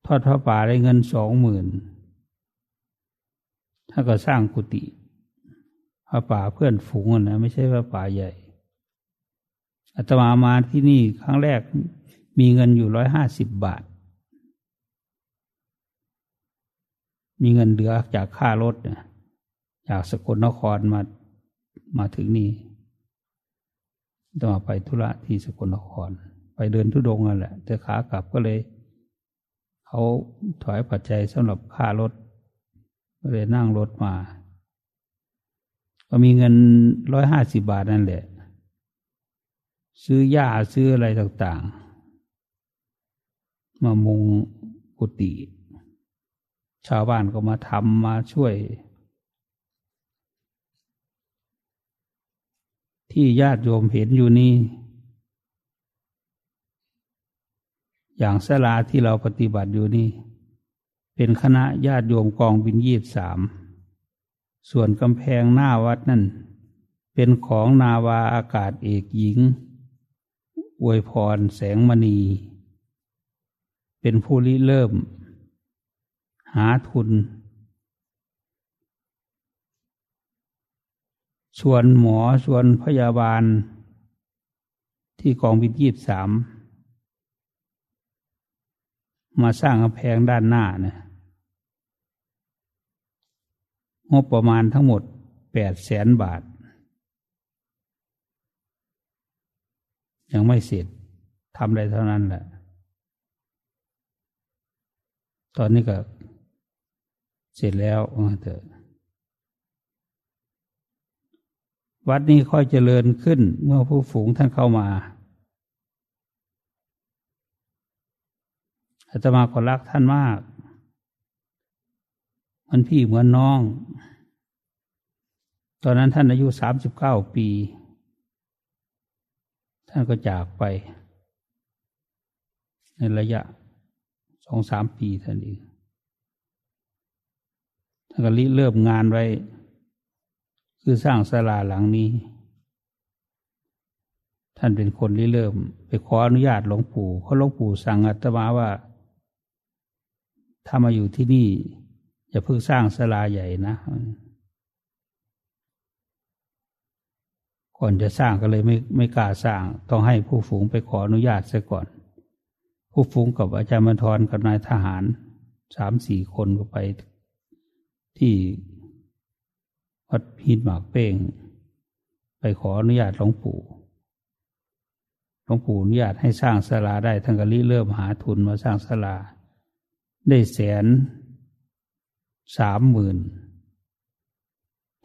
ทอดพระป่าได้เงินสองหมื่นท่านก็สร้างกุฏิพระป่าเพื่อนฝูงนะไม่ใช่พระป่าใหญ่ อาตมามาที่นี่ครั้งแรกมีเงินอยู่ร้อยห้าสิบบาท มีเงินเหลือจากค่ารถเนี่ยจากสกลนครมามาถึงนี่ต้องไปธุระที่สกลนคร ไปเดินทุดงนั่นแหละ แต่ขากลับก็เลย เขาถอยปัจจัยสำหรับค่ารถก็เลยนั่งรถมา ก็มีเงินร้อยห้าสิบบาทนั่นแหละ ซื้อหญ้าซื้ออะไรต่างๆ มามุงกุฏิชาวบ้านก็มาทำมาช่วย ที่ญาติโยมเห็นอยู่นี่อย่างสลาที่เราปฏิบัติอยู่นี่ เป็นคณะญาติโยมกองบินยีบสาม ส่วนกำแพงหน้าวัดนั่น เป็นของนาวาอากาศเอกหญิง อวยพรแสงมณี เป็นผู้ริเริ่ม หาทุนชวนหมอชวนพยาบาล ที่กองบินยีบสามมาสร้างกำแพงด้านหน้านะงบประมาณทั้งหมดแปดแสนบาท ยังไม่เสร็จทำได้เท่านั้นแหละ ตอนนี้ก็เสร็จแล้วเถอะวัดนี้ค่อยเจริญขึ้นเมื่อผู้ฝูงท่านเข้ามาอาตมาก็รักท่านมาก มันพี่เหมือนน้อง ตอนนั้นท่านอายุสามสิบเก้าปี ท่านก็จากไป ในระยะสองสามปีท่านเองท่านก็ริเริ่มงานไว้ คือสร้างศาลาหลังนี้ ท่านเป็นคนริเริ่ม ไปขออนุญาตหลวงปู่เพราะหลวงปู่สั่งอาตมาว่า ถ้ามาอยู่ที่นี่อย่าเพิ่งสร้างศาลาใหญ่นะ ก่อนจะสร้างก็เลยไม่ไม่กล้าสร้าง ต้องให้ผู้ฝูงไปขออนุญาตซะก่อน ผู้ฝูงกับอาจารย์มทรกับนายทหารสามสี่คนก็ไปที่วัดพินหมากเป้ง ไปขออนุญาตหลวงปู่หลวงปู่อนุญาตให้สร้างศาลาได้ทั้งกะลิเริ่มหาทุนมาสร้างศาลา ได้แสนสามหมื่น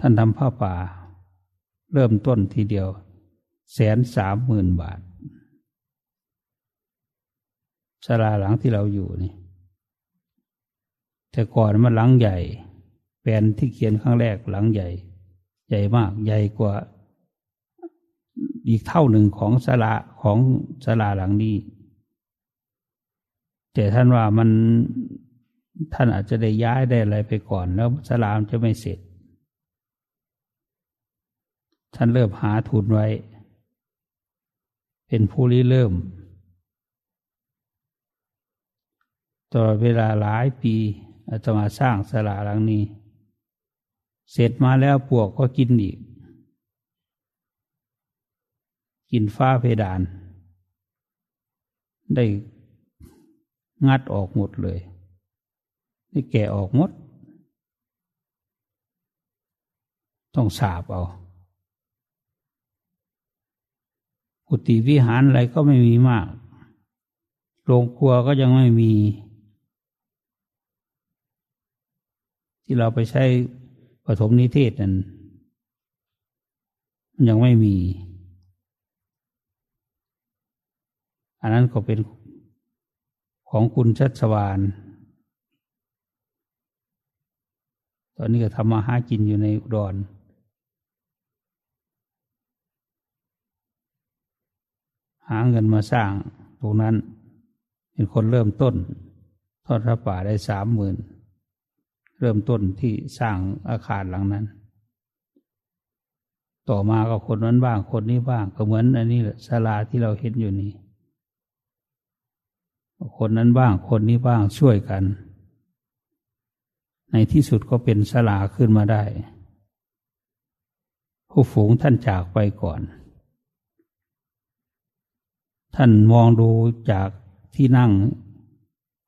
ท่านทำผ้าป่า เริ่มต้นทีเดียวแสนสามหมื่นบาทศาลาหลังที่เราอยู่นี่ แต่ก่อนมันหลังใหญ่แปลนที่เขียนครั้งแรกหลังใหญ่ ใหญ่มาก ใหญ่กว่า อีกเท่าหนึ่งของศาลาของศาลาหลังนี้ แต่ท่านว่ามันท่านอาจจะได้ย้ายได้อะไรไปก่อน แล้วศาลามจะไม่เสร็จ ท่านเริ่มหาทุนไว้ เป็นผู้ริเริ่มตลอดเวลาหลายปีอาตมาสร้างสลาหลังนี้ เสร็จมาแล้วปวกก็กินอีก กินฟ้าเพดาน ได้งัดออกหมดเลย ได้แก่ออกหมด ต้องสาบเอา กุฏิวิหารอะไรก็ไม่มีมาก โรงครัวก็ยังไม่มี ที่เราไปใช้ปฐมนิเทศนั้นยังไม่มี อันนั้นก็เป็นของคุณชัชวานตอนนี้ก็ทำมาหากินอยู่ในอุดร หาเงินมาสร้างตรงนั้น เป็นคนเริ่มต้น ทอดพระป่าได้สามหมื่นเริ่มต้นที่สร้างอาคารหลังนั้น ต่อมาก็คนนั้นบ้างคนนี้บ้างก็เหมือนอันนี้แหละศาลาที่เราเห็นอยู่นี่คนนั้นบ้างคนนี้บ้างช่วยกัน ในที่สุดก็เป็นสลาขึ้นมาได้ ผู้ฝูงท่านจากไปก่อน ท่านมองดูจากที่นั่ง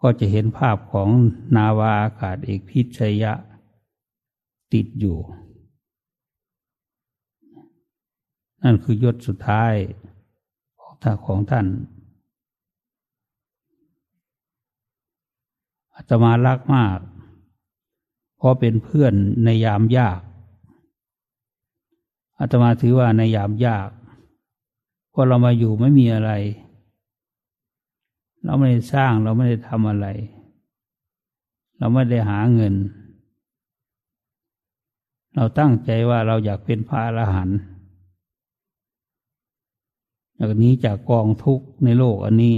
ก็จะเห็นภาพของนาวาอากาศเอกพิชยะ ติดอยู่ นั่นคือยศสุดท้ายของท่านอาตมารักมาก เพราะเป็นเพื่อนในยามยากอาตมาถือว่าในยามยาก พอเรามาอยู่ไม่มีอะไร เราไม่ได้สร้างเราไม่ได้ทำอะไร เราไม่ได้หาเงิน เราตั้งใจว่าเราอยากเป็นพระอรหันต์จากนี้จากกองทุกข์ในโลกอันนี้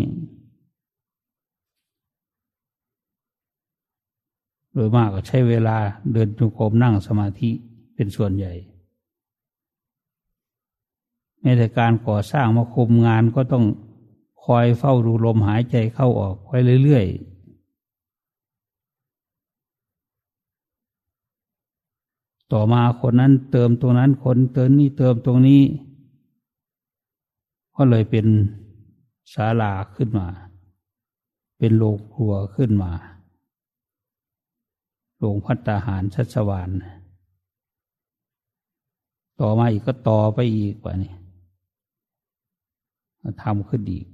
โดยมากก็ใช้เวลาเดินจงกรมนั่งสมาธิเป็นส่วนใหญ่ แม้แต่การก่อสร้างมาคุมงานก็ต้องคอยเฝ้าดูลมหายใจเข้าออกไว้เรื่อยๆ ต่อมาคนนั้นเติมตรงนั้นคนเติมนี่เติมตรงนี้ ก็เลยเป็นศาลาขึ้นมา เป็นโรงครัวขึ้นมาลงพัตตาหารชัชวานต่อมาอีกก็ต่อไปอีกว่านี่ ทำขึ้นอีก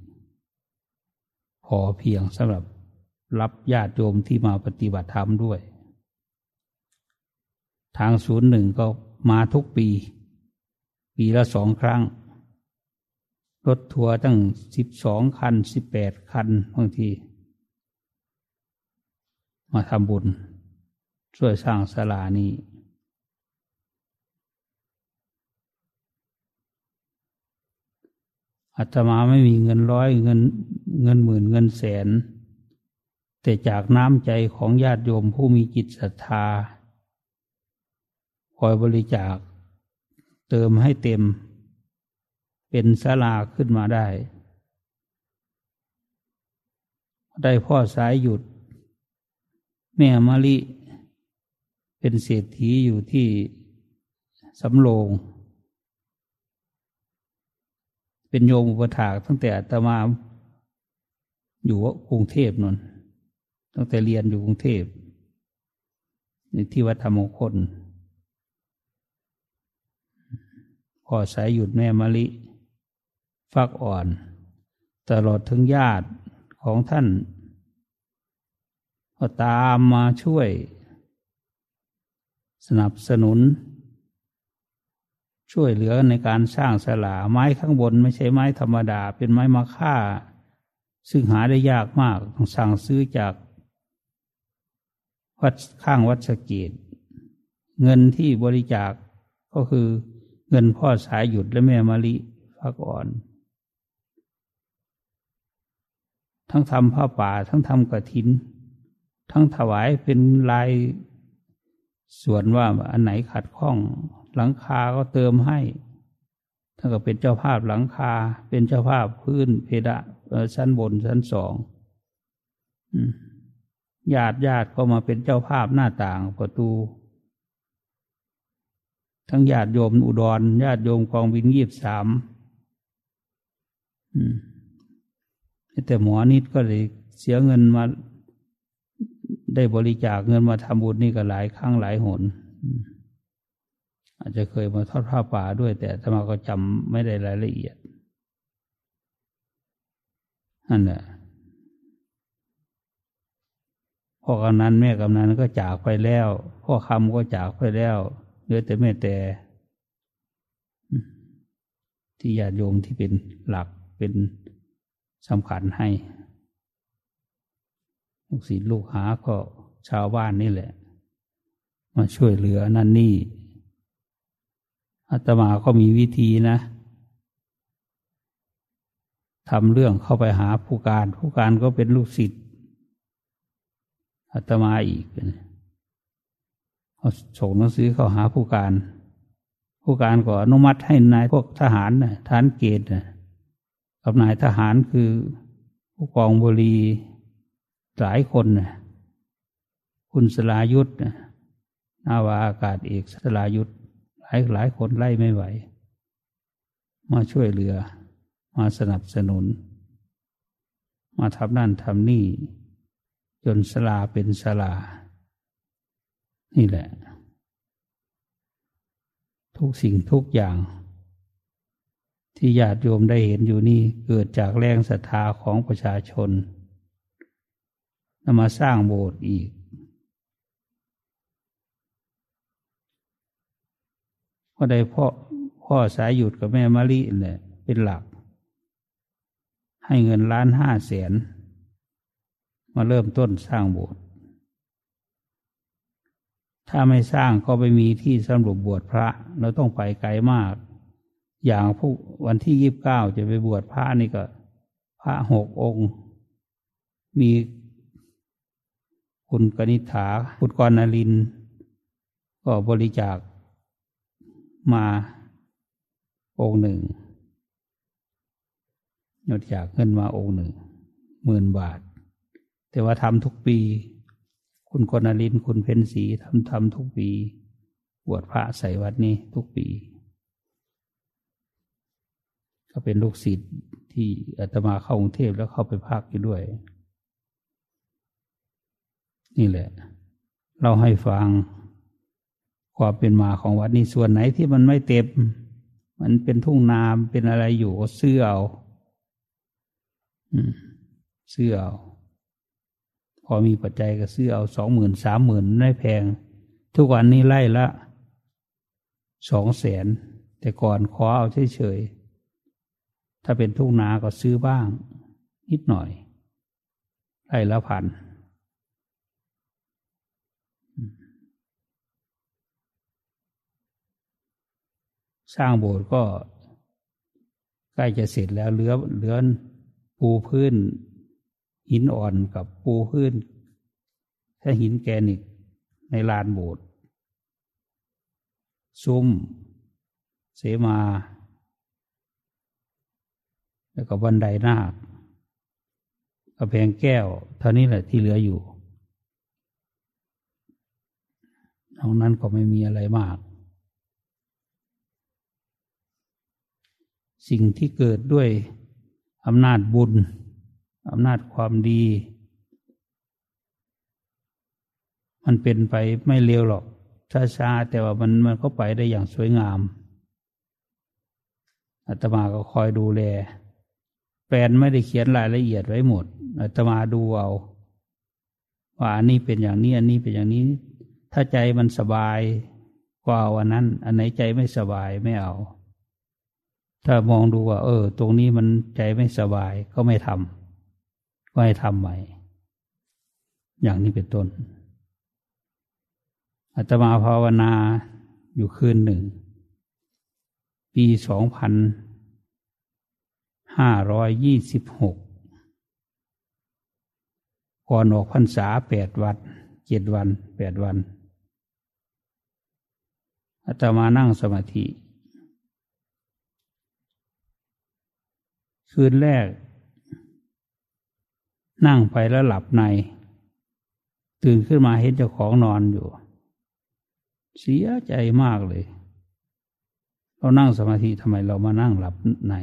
พอเพียงสำหรับรับญาติโยมที่มาปฏิบัติธรรมด้วย ทางศูนย์หนึ่งก็มาทุกปี ปีละสองครั้ง รถทัวร์ตั้งสิบสองคันสิบแปดคันบางที มาทำบุญ ช่วยสร้างศาลานี้ อาตมาไม่มีเงินร้อยเงินเงินหมื่นเงินแสน แต่จากน้ำใจของญาติโยมผู้มีจิตศรัทธาคอยบริจาคเติมให้เต็ม เป็นศาลาขึ้นมาได้ ได้พ่อสายหยุด แม่มะลิ เป็นเศรษฐีอยู่ที่สำโรง เป็นโยมอุปถากตั้งแต่อาตมาอยู่กรุงเทพนนตั้งแต่เรียนอยู่กรุงเทพในที่วัดธรรมงคลพอสายหยุดแม่มะลิฟักอ่อน ตลอดถึงญาติของท่าน ก็ตามมาช่วย สนับสนุน ช่วยเหลือในการสร้างสลาไม้ข้างบนไม่ใช่ไม้ธรรมดา เป็นไม้มาค่า ซึ่งหาได้ยากมากต้องสั่งซื้อจากวัดข้างวัดสเกตเงินที่บริจาคก็คือเงินพ่อสายหยุดและแม่มาลิพักอ่อน ทั้งทำผ้าป่า ทั้งทำกระถิน ทั้งถวายเป็นลายส่วนว่าอันไหนขัดข้อง หลังคาก็เติมให้ถ้าก็เป็นเจ้าภาพหลังคา เป็นเจ้าภาพพื้นเพดานชั้นบนชั้นสองญาติญาติก็มาเป็นเจ้าภาพหน้าต่างประตู ทั้งญาติโยมอุดรญาติโยมกองบินยีบสามแต่หมอนิดก็เลยเสียเงินมา ได้บริจาคเงินมาทำบุญนี่ก็หลายครั้งหลายหน อาจจะเคยมาทอดผ้าป่าด้วย แต่ธรรมาก็จำไม่ได้รายละเอียดนั่นแหละพ่อกำนันแม่กำนันก็จากไปแล้ว พ่อคำก็จากไปแล้วเหลือแต่แม่แต่ ที่ญาติโยมที่เป็นหลักเป็นสำคัญให้ ลูกศิษย์ลูกหาก็ชาวบ้านนี่แหละ มาช่วยเหลือนั่นนี่ อาตมาก็มีวิธีนะทำเรื่องเข้าไปหาผู้การ ผู้การก็เป็นลูกศิษย์อาตมาอีกเขาส่งหนังสือเข้าหาผู้การ ผู้การก็อนุมัติให้นายพวกทหารนะทหารเกณฑ์นะกับนายทหารคือผู้กองบุรีหลายคนนะคุณสลายุทธนะนาวาอากาศเอกสลายุทธ ลายหลายคนไล่ไม่ไหว มาช่วยเหลือ มาสนับสนุน มาทำนั่นทำนี่ จนสลาเป็นสลา นี่แหละ ทุกสิ่งทุกอย่าง ที่ญาติโยมได้เห็นอยู่นี่เกิดจากแรงศรัทธาของประชาชนนำมาสร้างโบสถ์อีก ก็ได้พ่อพ่อสายหยุดกับแม่มะลิเนี่ยเป็นหลัก ให้เงินล้านห้าแสนมาเริ่มต้นสร้างโบสถ์ถ้าไม่สร้างก็ไม่มีที่สำหรับบวชพระ เราต้องไปไกลมาก อย่างพวกวันที่ยี่บเก้าจะไปบวชพระนี่ก็ พระหกองค์ มีคุณกนิษฐาคุณกรณลิน ก็บริจาค มาองค์หนึ่งยดจากเงินมาองค์หนึ่งหมื่นบาท แต่ว่าทำทุกปี คุณกนลินคุณเพนสีทำทำทุกปีบวชพระใส่วัดนี้ทุกปี ก็เป็นลูกศิษย์ที่อาตมาเข้ากรุงเทพแล้วเข้าไปพักอยู่ด้วย นี่แหละ เราให้ฟัง ความเป็นมาของวัดนี้ส่วนไหนที่มันไม่เต็ม มันเป็นทุ่งนามเป็นอะไรอยู่ก็ซื้อเอาซื้อเอาพอมีปัจจัยก็ซื้อเอาสองหมื่นสามหมื่นไม่แพง ทุกวันนี้ไล่ละสองแสนแต่ก่อนขอเอาเฉยๆถ้าเป็นทุ่งนาก็ซื้อบ้าง นิดหน่อยไล่ละพัน สร้างโบสถ์ก็ใกล้จะเสร็จแล้วเหลือเหลือปูพื้น หินอ่อนกับปูพื้นถ้าหินแกนิกในลานโบสถ์ซุ้ม เสมา แล้วก็บันไดนาคกระแพงแก้ว เท่านี้แหละที่เหลืออยู่ตรงนั้นก็ไม่มีอะไรมาก สิ่งที่เกิดด้วยอำนาจบุญอำนาจความดี มันเป็นไปไม่เร็วหรอกช้าๆแต่ว่ามันมันก็ไปได้อย่างสวยงามอาตมาก็คอยดูแลแปลนไม่ได้เขียนรายละเอียดไว้หมดอาตมาดูเอาว่าอันนี้เป็นอย่างนี้อันนี้เป็นอย่างนี้ ถ้าใจมันสบายกว่าวันนั้น อันไหนใจไม่สบายไม่เอา ถ้ามองดูว่า เออ ตรงนี้มันใจไม่สบายก็ไม่ทำก็ให้ทำใหม่ อย่างนี้เป็นต้นอาตมาภาวนาอยู่คืนหนึ่ง ปีสองพันห้าร้อยยี่สิบหกก่อนออกพรรษาแปดวันเจ็ดวันแปดวันอาตมานั่งสมาธิ คืนแรก นั่งไปแล้วหลับใน ตื่นขึ้นมาเห็นเจ้าของนอนอยู่ เสียใจมากเลย เรานั่งสมาธิทำไมเรามานั่งหลับใน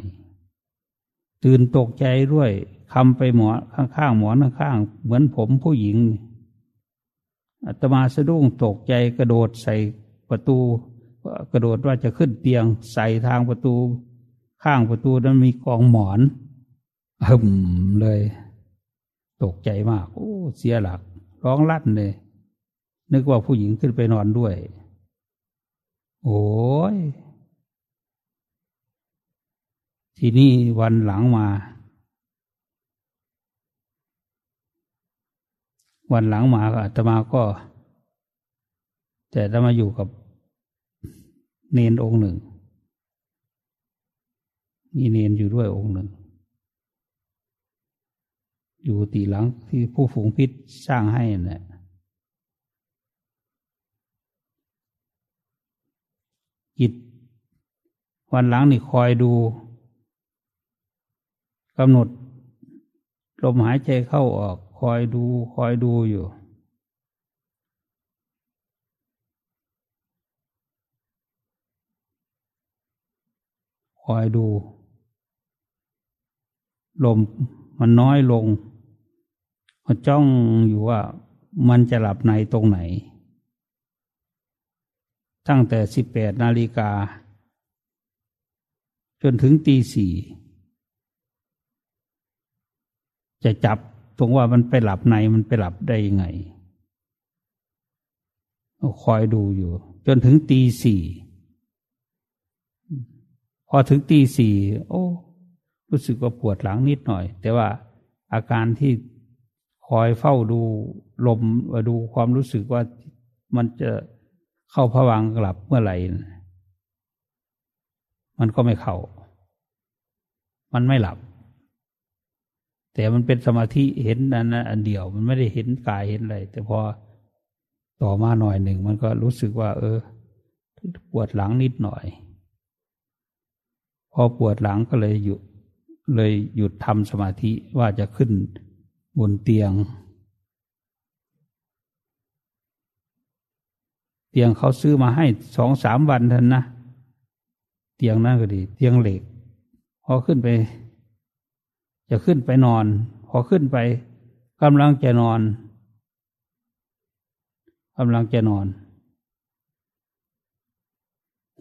ตื่นตกใจด้วยคำไปหมอข้างๆหมอนข้างๆเหมือนผมผู้หญิงอาตมาสะดุ้งตกใจกระโดดใส่ประตู กระโดดว่าจะขึ้นเตียง ใส่ทางประตู ข้างประตูนั้นมีกองหมอนหึมเลย ตกใจมาก โอ้เสียหลัก ร้องลั่นเลย นึกว่าผู้หญิงขึ้นไปนอนด้วย โอ้ยทีนี้วันหลังมา วันหลังมาอาตมาก็ แต่อาตมาอยู่กับเนนองค์หนึ่ง มีเนนอยู่ด้วยองค์หนึ่ง อยู่ตีหลังที่ผู้ฝูงพิษสร้างให้นี่ะจิตวันหลังนี่คอยดูกำหนดลมหายใจเข้าออก คอยดู คอยดูอยู่ คอยดู ลมมันน้อยลงมาจ้องอยู่ว่ามันจะหลับในตรงไหน ตั้งแต่สิบแปดนาฬิกา จนถึงตีสี่จะจับตรงว่ามันไปหลับในมันไปหลับได้ยังไงคอยดูอยู่ จนถึงตีสี่ พอถึงตีสี่โอ้ รู้สึกว่าปวดหลังนิดหน่อย แต่ว่าอาการที่คอยเฝ้าดูลมดูความรู้สึกว่ามันจะเข้าผวังกลับเมื่อไหร่ มันก็ไม่เข้า มันไม่หลับ แต่มันเป็นสมาธิเห็นนนั้นอันเดียว มันไม่ได้เห็นกายเห็นอะไรแต่พอต่อมาหน่อยหนึ่งมันก็รู้สึกว่า เออ ปวดหลังนิดหน่อย พอปวดหลังก็เลยหยุด เลยหยุดทำสมาธิว่าจะขึ้นบนเตียง เตียงเขาซื้อมาให้สองสามวันทันนะ เตียงนั่นก็ดี เตียงเหล็ก พอขึ้นไป จะขึ้นไปนอน พอขึ้นไปกำลังจะนอนกำลังจะนอน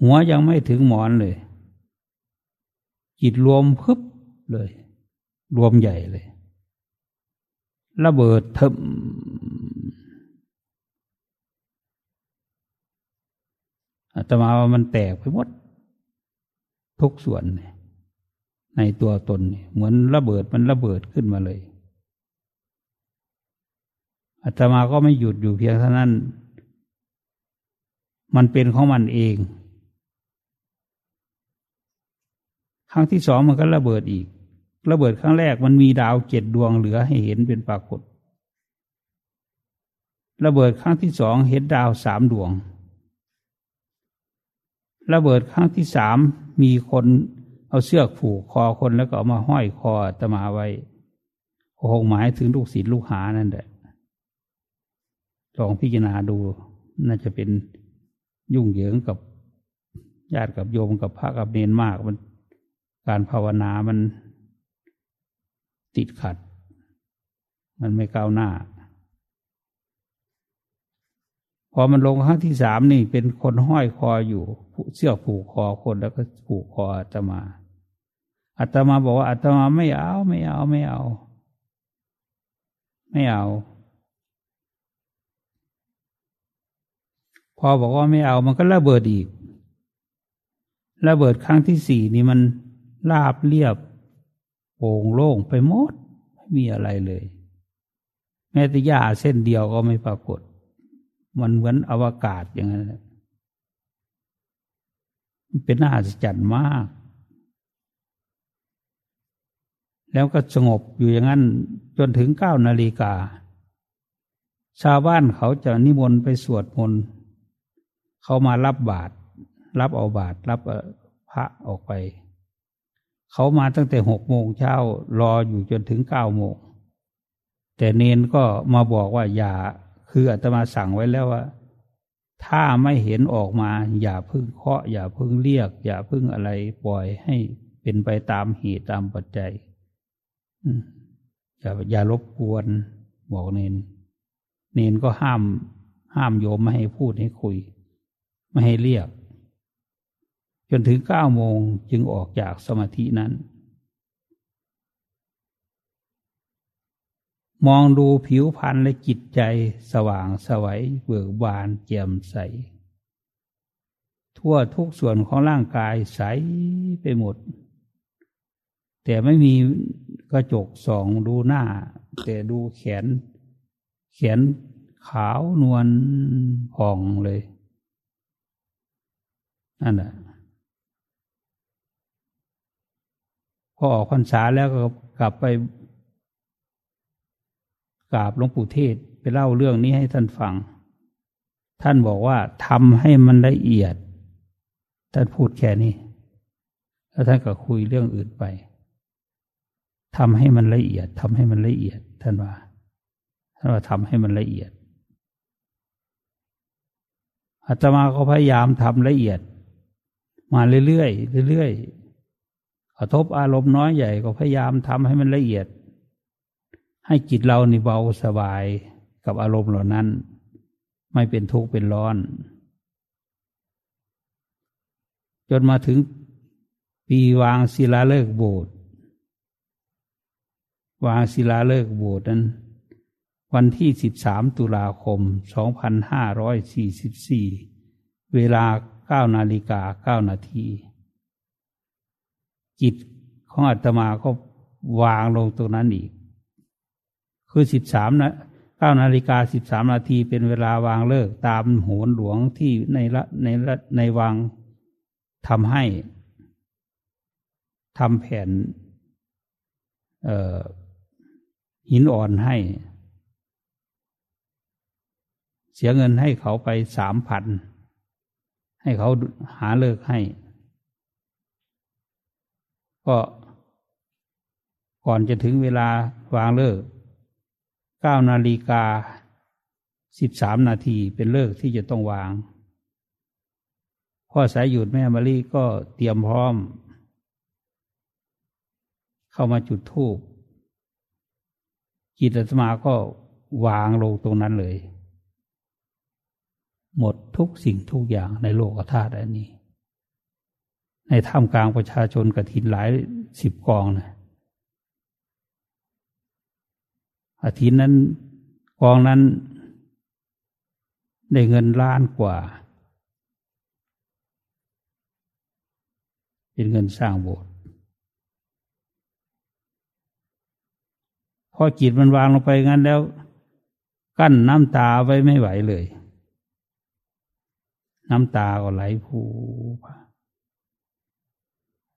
หัวยังไม่ถึงหมอนเลย จิตรวมพึบ เลย รวมใหญ่เลย ระเบิดทมอาตมาว่ามันแตกไปหมด ทุกส่วนในตัวตนเหมือนระเบิดมันระเบิดขึ้นมาเลยอาตมาก็ไม่หยุดอยู่เพียงเท่านั้น มันเป็นของมันเอง ครั้งที่สองมันก็ระเบิดอีก ระเบิดครั้งแรกมันมีดาวเจ็ดดวงเหลือให้เห็นเป็นปรากฏ ระเบิดครั้งที่สองเห็นดาวสามดวง ระเบิดครั้งที่สามมีคนเอาเสื้อผูกคอคนแล้วก็เอามาห้อยคอตมาไว้คงหมายถึงลูกศิษย์ลูกหานั่นแหละลองพิจารณาดู น่าจะเป็นยุ่งเหยิงกับญาติกับโยมกับพระกับเนนมากมันการภาวนามัน ติดขัด มันไม่ก้าวหน้า พอมันลงครั้งที่สามนี่เป็นคนห้อยคออยู่เสื้อผูกคอคนแล้วก็ผูกคอจะมาอาตมาบอกว่าอาตมาไม่เอาไม่เอาไม่เอา ไม่เอา พอบอกว่าไม่เอามันก็ระเบิดอีกระเบิดครั้งที่สี่นี่มันราบเรียบ ป่งโล่งไปหมดไม่มีอะไรเลย แม้แต่หญ้าเส้นเดียวก็ไม่ปรากฏ มันเหมือนอวกาศอย่างนั้นเป็นน่าสจัดมาก แล้วก็สงบอยู่อย่างนั้นจนถึงเก้านาฬิกา ชาวบ้านเขาจะนิมนต์ไปสวดมนต์เขามารับบาตรรับเอาบาตรรับพระออกไป เขามาตั้งแต่หกโมงเช้ารออยู่จนถึงเก้าโมง แต่เนนก็มาบอกว่าอย่าคืออาตมาสั่งไว้แล้วว่า ถ้าไม่เห็นออกมา อย่าพึ่งเคาะ อย่าพึ่งเรียก อย่าพึ่งอะไรปล่อยให้เป็นไปตามเหตุตามปัจจัยอย่าอย่ารบกวนบอกเนน เนนก็ห้าม ห้ามโยมไม่ให้พูดให้คุย ไม่ให้เรียก นถึงเก้าโมงจึงออกจากสมาธินั้น มองดูผิวพรรณและจิตใจสว่างสวัยเบิกบานแจ่มใส ทั่วทุกส่วนของร่างกายใสไปหมด แต่ไม่มีกระจกส่องดูหน้า แต่ดูแขน แขนขาวนวลผ่องเลยนั่นแหละ พอออกพรรษาแล้วก็กลับไปกราบหลวงปู่เทศไปเล่าเรื่องนี้ให้ท่านฟัง ท่านบอกว่าทำให้มันละเอียด ท่านพูดแค่นี้ แล้วท่านก็คุยเรื่องอื่นไปทำให้มันละเอียดทำให้มันละเอียด ท่านว่า ท่านว่าทำให้มันละเอียดอาตมาก็พยายามทำละเอียด มาเรื่อยๆเรื่อยๆ กระทบอารมณ์น้อยใหญ่ก็พยายามทำให้มันละเอียด ให้จิตเรานี่เบาสบายกับอารมณ์เหล่านั้น ไม่เป็นทุกข์เป็นร้อน จนมาถึงปีวางศิลาฤกษ์โบสถ์วางศิลาฤกษ์โบสถ์นั้น วันที่สิบสามตุลาคมสองพันห้าร้อยสี่สิบสี่เวลาเก้านาฬิกาเก้านาที จิตของอาตมาก็วางลงตรงนั้นอีก คือสิบสามนะเก้านาฬิกาสิบสามนาทีเป็นเวลาวางเลิกตามโหนหลวงที่ในละในละในวังทำให้ทำแผ่นหินอ่อนให้ เสียเงินให้เขาไปสามพันให้เขาหาเลิกให้ ก็ก่อนจะถึงเวลาวางเลิกเก้านาฬิกาสิบสามนาทีเป็นเลิกที่จะต้องวาง พ่อสายหยุดแม่มารีก็เตรียมพร้อม เข้ามาจุดธูปจิตอาตมาก็วางลงตรงนั้นเลย หมดทุกสิ่งทุกอย่างในโลกธาตุอันนี้ ในท่ามกลางประชาชนกระถินหลายสิบกองนะอาทิตย์นั้นกองนั้นได้เงินล้านกว่า เป็นเงินสร้างโบสถ์พอจิตมันวางลงไปงั้นแล้ว กั้นน้ำตาไว้ไม่ไหวเลย น้ำตาก็ไหลผู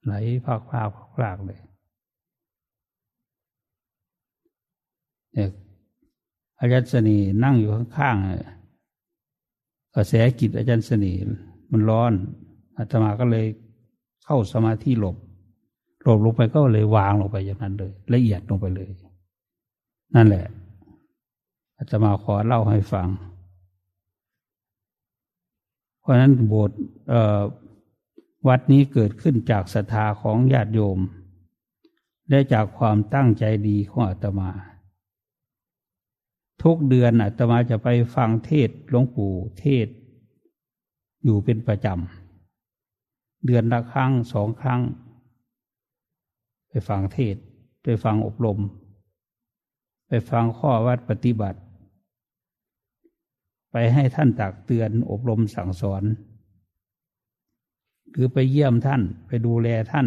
ไหลพากพากพากเลยเนี่ยอาจารย์สนีนั่งอยู่ข้างๆกระแสจิตอาจารย์สนีมันร้อนอาตมาก็เลยเข้าสมาธิหลบหลบลงไปก็เลยวางลงไปอย่างนั้นเลย ละเอียดลงไปเลย นั่นแหละอาจะมาขอเล่าให้ฟัง เพราะนั้นโบสถ์ วัดนี้เกิดขึ้นจากศรัทธาของญาติโยม และจากความตั้งใจดีของอาตมา ทุกเดือนอาตมาจะไปฟังเทศหลวงปู่เทศ อยู่เป็นประจำ เดือนละครั้งสองครั้ง ไปฟังเทศ ไปฟังอบรม ไปฟังข้อวัดปฏิบัติ ไปให้ท่านตักเตือนอบรมสั่งสอน หรือไปเยี่ยมท่าน ไปดูแลท่าน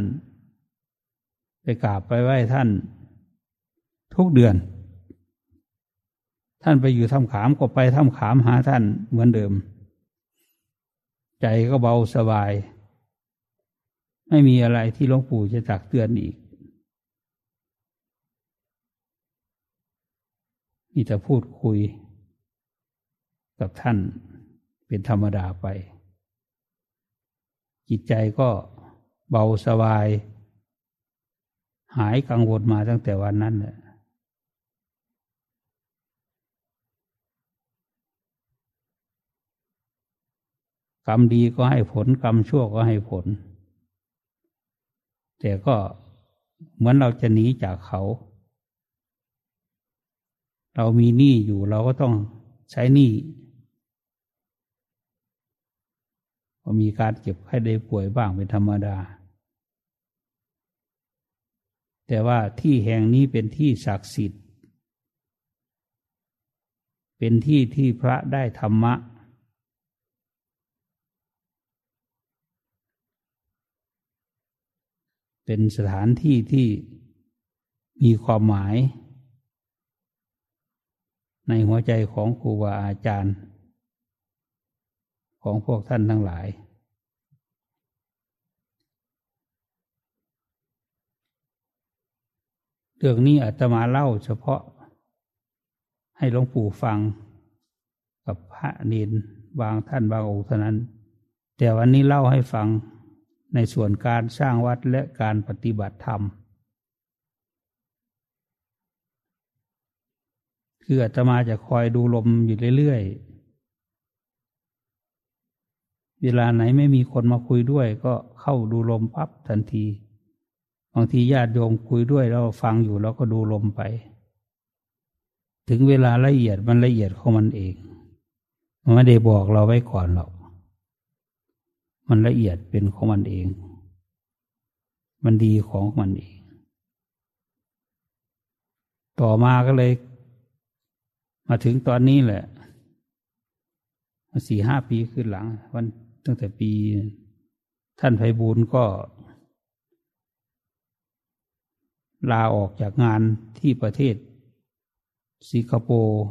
ไปกราบไปไหว้ท่าน ทุกเดือน ท่านไปอยู่ทำขามก็ไปทำขามหาท่านเหมือนเดิม ใจก็เบาสบาย ไม่มีอะไรที่หลวงปู่จะตักเตือนอีกมีแต่พูดคุยกับท่านเป็นธรรมดาไป จิตใจก็เบาสบาย หายกังวลมาตั้งแต่วันนั้นแหละกรรมดีก็ให้ผล กรรมชั่วก็ให้ผล แต่ก็เหมือนเราจะหนีจากเขา เรามีหนี้อยู่เราก็ต้องใช้หนี้พอ มีการเจ็บไข้ได้ป่วยบ้างเป็นธรรมดา แต่ว่าที่แห่งนี้เป็นที่ศักดิ์สิทธิ์ เป็นที่ที่พระได้ธรรมะ เป็นสถานที่ที่มีความหมาย ในหัวใจของครูบาอาจารย์ ของพวกท่านทั้งหลาย เรื่องนี้อาตมาเล่าเฉพาะ ให้หลวงปู่ฟังกับพระเนนบางท่านบางองค์เท่านั้น แต่วันนี้เล่าให้ฟังในส่วนการสร้างวัดและการปฏิบัติธรรม คืออาตมาจะคอยดูลมอยู่เรื่อยๆ เวลาไหนไม่มีคนมาคุยด้วย ก็เข้าดูลมปั๊บทันทีบางทีญาติโยมคุยด้วยเราฟังอยู่เราก็ดูลมไป ถึงเวลาละเอียดมันละเอียดของมันเอง มันไม่ได้บอกเราไว้ก่อนหรอก มันละเอียดเป็นของมันเอง มันดีของมันเอง ต่อมาก็เลย มาถึงตอนนี้แหละสี่ห้าปีขึ้นหลัง วัน ตั้งแต่ปี ท่านไพบูลก็ ลาออกจากงานที่ประเทศ สิงคโปร์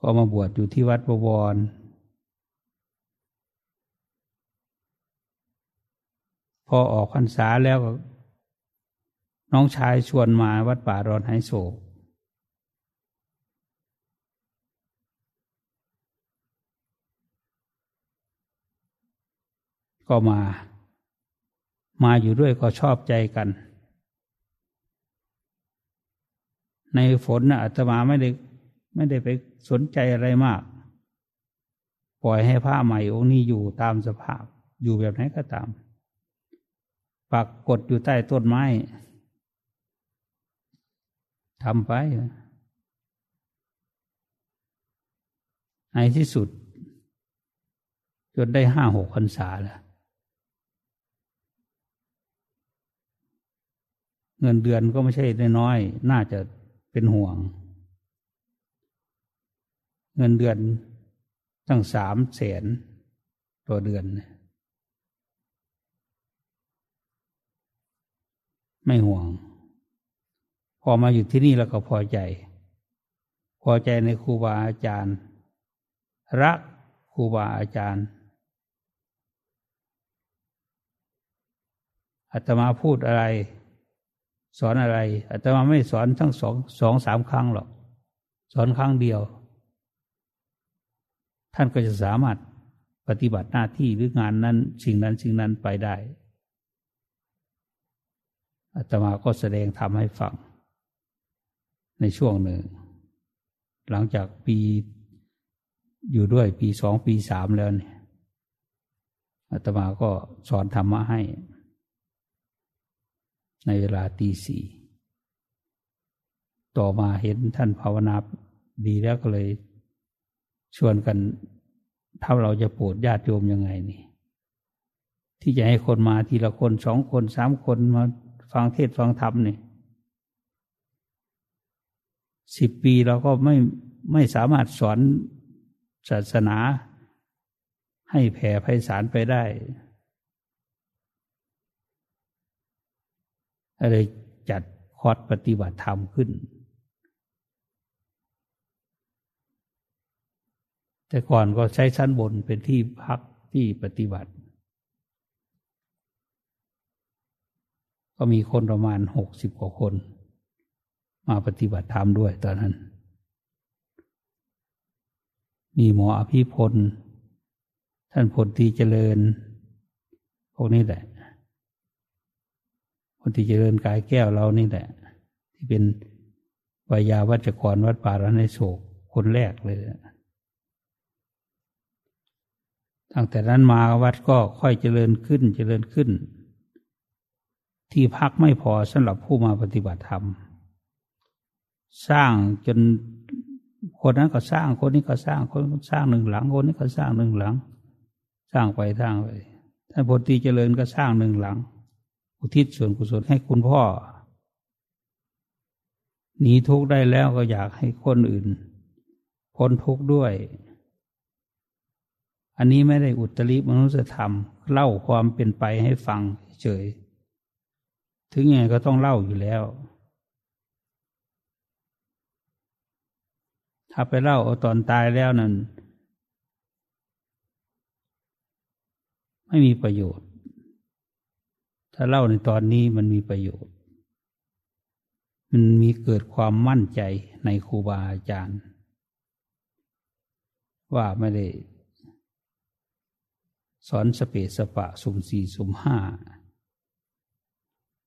ก็มาบวชอยู่ที่วัดบวร พอออกพรรษาแล้วน้องชายชวนมาวัดป่ารอนไฮโศก ก็มา มาอยู่ด้วยก็ชอบใจกัน ในฝนนะอาตมาไม่ได้ไม่ได้ไปสนใจอะไรมาก ปล่อยให้ผ้าใหม่องค์นี้อยู่ตามสภาพ อยู่แบบไหนก็ตาม ปักกดอยู่ใต้ต้นไม้ทำไป ในที่สุด จนได้ห้าหกพรรษาแล้ว เงินเดือนก็ไม่ใช่น้อยน่าจะเป็นห่วง เงินเดือนตั้งสามแสนต่อเดือน ไม่ห่วง พอมาอยู่ที่นี่แล้วก็พอใจ พอใจในครูบาอาจารย์ รักครูบาอาจารย์อาตมาพูดอะไร สอนอะไรอาตมาไม่สอนทั้งสองสองสามครั้งหรอก สอนครั้งเดียว ท่านก็จะสามารถปฏิบัติหน้าที่หรืองานนั้น สิ่งนั้นสิ่งนั้นไปได้อาตมาก็แสดงทำให้ฟัง ในช่วงหนึ่ง หลังจากปีอยู่ด้วยปีสองปีสามแล้วเนี่ยอาตมาก็สอนธรรมะให้ ในเวลาตีสี่ต่อมาเห็นท่านภาวนาดีแล้วก็เลย ชวนกัน ถ้าเราจะโปรดญาติโยมยังไงนี่ ที่จะให้คนมาทีละคนสองคนสามคนมาฟังเทศฟังธรรมนี่สิบปีเราก็ไม่ไม่สามารถสอนศาสนาให้แผ่ไพศาลไปได้ อะไรจัดคอร์สปฏิบัติธรรมขึ้น แต่ก่อนก็ใช้ชั้นบนเป็นที่พักที่ปฏิบัติ ก็มีคนประมาณหกสิบกว่าคน มาปฏิบัติธรรมด้วยตอนนั้น มีหมออภิพลท่านพลทีเจริญ พวกนี้แหละ พลทีเจริญกายแก้วเรานี่แหละ ที่เป็นวายาวัจกรวัดป่าระในโศกคนแรกเลยตั้งแต่นั้นมาวัดก็ค่อยเจริญขึ้นเจริญขึ้น ที่พักไม่พอสำหรับผู้มาปฏิบัติธรรม สร้างจนคนนั้นก็สร้างคนนี้ก็สร้างคนสร้างหนึ่งหลัง คนนี้ก็สร้างหนึ่งหลัง สร้างไปสร้างไปท่านพลตีเจริญก็สร้างหนึ่งหลัง อุทิศส่วนกุศลให้คุณพ่อหนีทุกข์ได้แล้วก็อยากให้คนอื่นพ้นทุกข์ด้วย อันนี้ไม่ได้อุตริมนุสธรรม เล่าความเป็นไปให้ฟังเฉย ถึงยังไงก็ต้องเล่าอยู่แล้ว ถ้าไปเล่าเอาตอนตายแล้วนั่น ไม่มีประโยชน์ ถ้าเล่าในตอนนี้มันมีประโยชน์ มันมีเกิดความมั่นใจในครูบาอาจารย์ ว่าไม่ได้สอนสเปสปะสุ่มสี่สุ่มห้า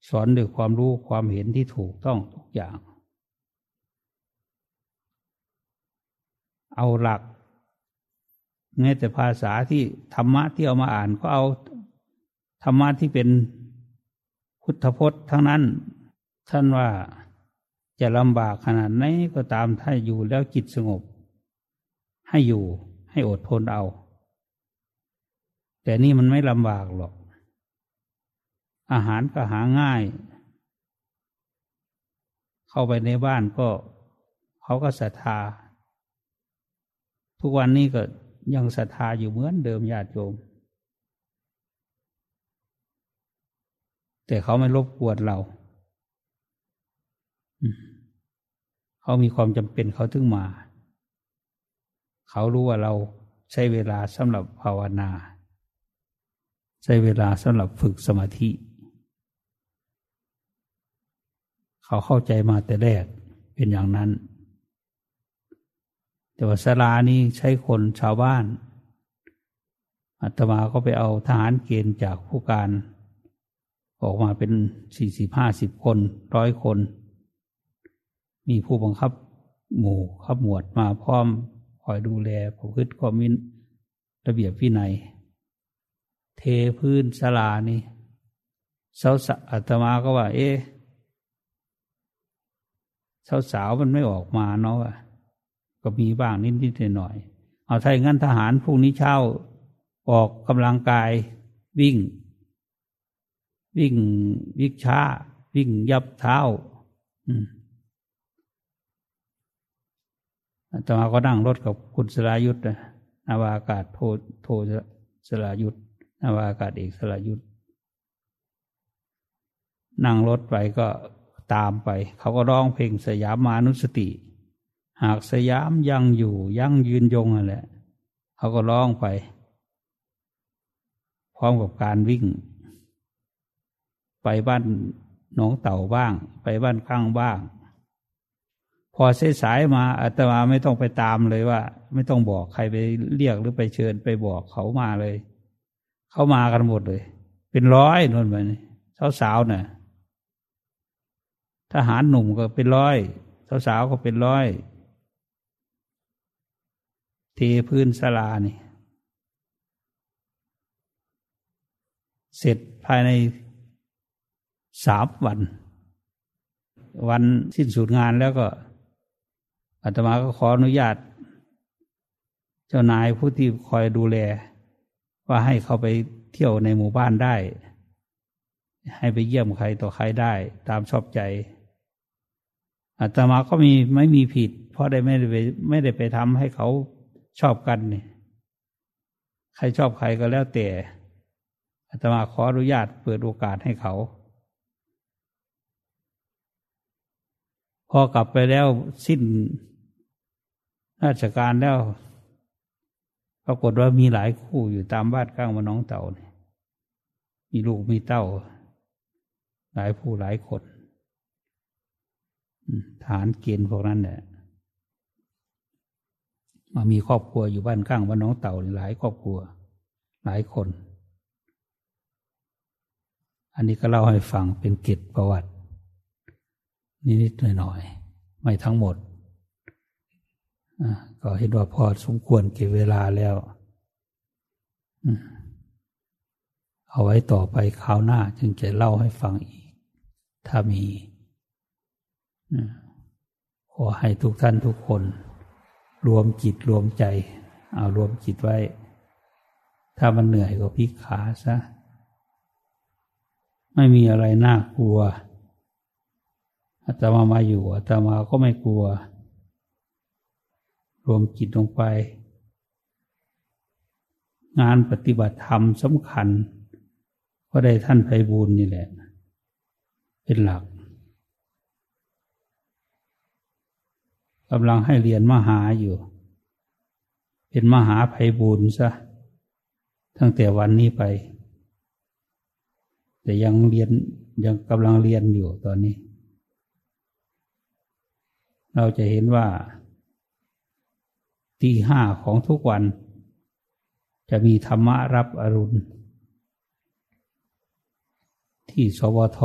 สอนด้วยความรู้ความเห็นที่ถูกต้องทุกอย่าง เอาหลักแม้แต่ภาษาที่ธรรมะที่เอามาอ่านก็เอาธรรมะที่เป็น พุทธพจน์ทั้งนั้น ท่านว่าจะลำบากขนาดไหนก็ตามถ้าอยู่แล้วจิตสงบ ให้อยู่ให้อดทนเอา แต่นี่มันไม่ลำบากหรอก อาหารก็หาง่าย เข้าไปในบ้านก็เขาก็ศรัทธา ทุกวันนี้ก็ยังศรัทธาอยู่เหมือนเดิมญาติโยม แต่เขาไม่รบกวนเรา เขามีความจำเป็นเขาถึงมา เขารู้ว่าเราใช้เวลาสำหรับภาวนา ใช้เวลาสำหรับฝึกสมาธิ เขาเข้าใจมาแต่แรกเป็นอย่างนั้น แต่ว่าสลานี้ใช้คนชาวบ้านอาตมาก็ไปเอาทหารเกณฑ์จากผู้การ ออกมาเป็นสี่สิบห้าสิบคนร้อยคน มีผู้บังคับหมู่ขับหมวดมาพร้อมคอยดูแลประพฤติความมินระเบียบวินัย เทพื้นสลานี่สาวอาตมาก็ว่า เอ๊ะสาวมันไม่ออกมาเนาะก็มีบ้างนิดนิดหน่อย เอาถ้าอย่างนั้นทหารพรุ่งนี้เช้าออกกำลังกายวิ่ง วิ่งวิ่งช้า วิ่งยับเท้าอืมต่อมาก็นั่งรถกับคุณสรายุทธ์นะนาวาอากาศโทโทสรายุทธ์นาวาอากาศเอกสรายุทธ์นั่งรถไปก็ตามไป เขาก็ร้องเพลงสยามมานุสติ หากสยามยังอยู่ยังยืนยงนั่นแหละ เขาก็ร้องไป พร้อมกับการวิ่ง ไปบ้านหนองเต่าบ้าง ไปบ้านข้างบ้าง พอเสายมาอาตมาไม่ต้องไปตามเลยว่า ไม่ต้องบอกใครไปเรียกหรือไปเชิญไปบอกเขามาเลย เขามากันหมดเลย เป็นร้อยนวนไปสาวๆเน่ะทหารหนุ่มก็เป็นร้อยสาวๆก็เป็นร้อยเทพื้นสลานี่ เสร็จภายใน สามวัน วันสิ้นสุดงานแล้วก็อาตมาก็ขออนุญาต เจ้านายผู้ที่คอยดูแล ว่าให้เขาไปเที่ยวในหมู่บ้านได้ ให้ไปเยี่ยมใครต่อใครได้ตามชอบใจอาตมาก็มีไม่มีผิด เพราะได้ไม่ได้ไปไม่ได้ไปทำให้เขาชอบกันเนี่ยใครชอบใครก็แล้วแต่อาตมาขออนุญาตเปิดโอกาสให้เขา พอกลับไปแล้วสิ้นราชการแล้วปรากฏว่ามีหลายคู่อยู่ตามบ้านข้างมาน้องเต่าเนี่ยมีลูกมีเต้า หลายผู้หลายคนฐานเกณฑ์พวกนั้นเนี่ยมามีครอบครัวอยู่บ้านข้างบ้านน้องเต่าหลายครอบครัว หลายคน อันนี้ก็เล่าให้ฟังเป็นกิจประวัติ นิดๆหน่อยๆไม่ทั้งหมดก็เห็นว่าพอสมควรเก็บเวลาแล้วเอาไว้ต่อไปคราวหน้า จึงจะเล่าให้ฟังอีก ถ้ามีขอให้ทุกท่านทุกคน รวมจิตรวมใจ เอารวมจิตไว้ ถ้ามันเหนื่อยก็พิกขาซะ ไม่มีอะไรน่ากลัว อาตมามาอยู่อาตมาก็ไม่กลัว รวมจิตลงไป งานปฏิบัติธรรมสำคัญ ก็ได้ท่านไพบูลนี่แหละ เป็นหลักกำลังให้เรียนมหาอยู่ เป็นมหาภัยบุญซะตั้งแต่วันนี้ไป แต่ยังเรียนยังกำลังเรียนอยู่ตอนนี้ เราจะเห็นว่าตีห้าของทุกวัน จะมีธรรมะรับอรุณ ที่สวท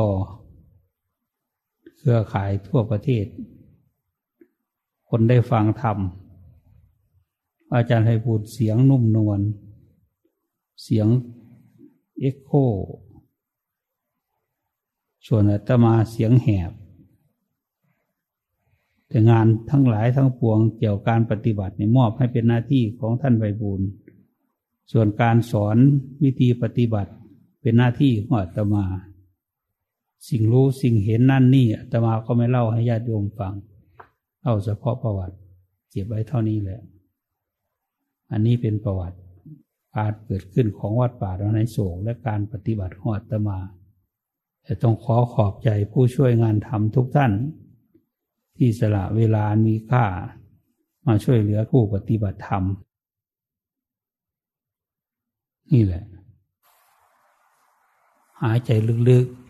เครือข่ายทั่วประเทศ คนได้ฟังธรรม อาจารย์ให้พูดเสียงนุ่มนวลเสียงเอ็กโคส่วนอาตมาเสียงแหบ แต่งานทั้งหลายทั้งปวงเกี่ยวการปฏิบัติในมอบให้เป็นหน้าที่ของท่านไบบูลส่วนการสอนวิธีปฏิบัติเป็นหน้าที่ของอาตมา สิ่งรู้สิ่งเห็นนั่นนี่อาตมาก็ไม่เล่าให้ญาติโยมฟังเล่าเฉพาะประวัติเก็บไว้เท่านี้แหละ อันนี้เป็นประวัติการเกิดขึ้นของวัดป่าดอนไนโศกและการปฏิบัติของอาตมาแต่ต้องขอขอบใจผู้ช่วยงานทำทุกท่าน ที่สละเวลามีค่า มาช่วยเหลือผู้ปฏิบัติธรรม นี่แหละ หายใจลึกๆ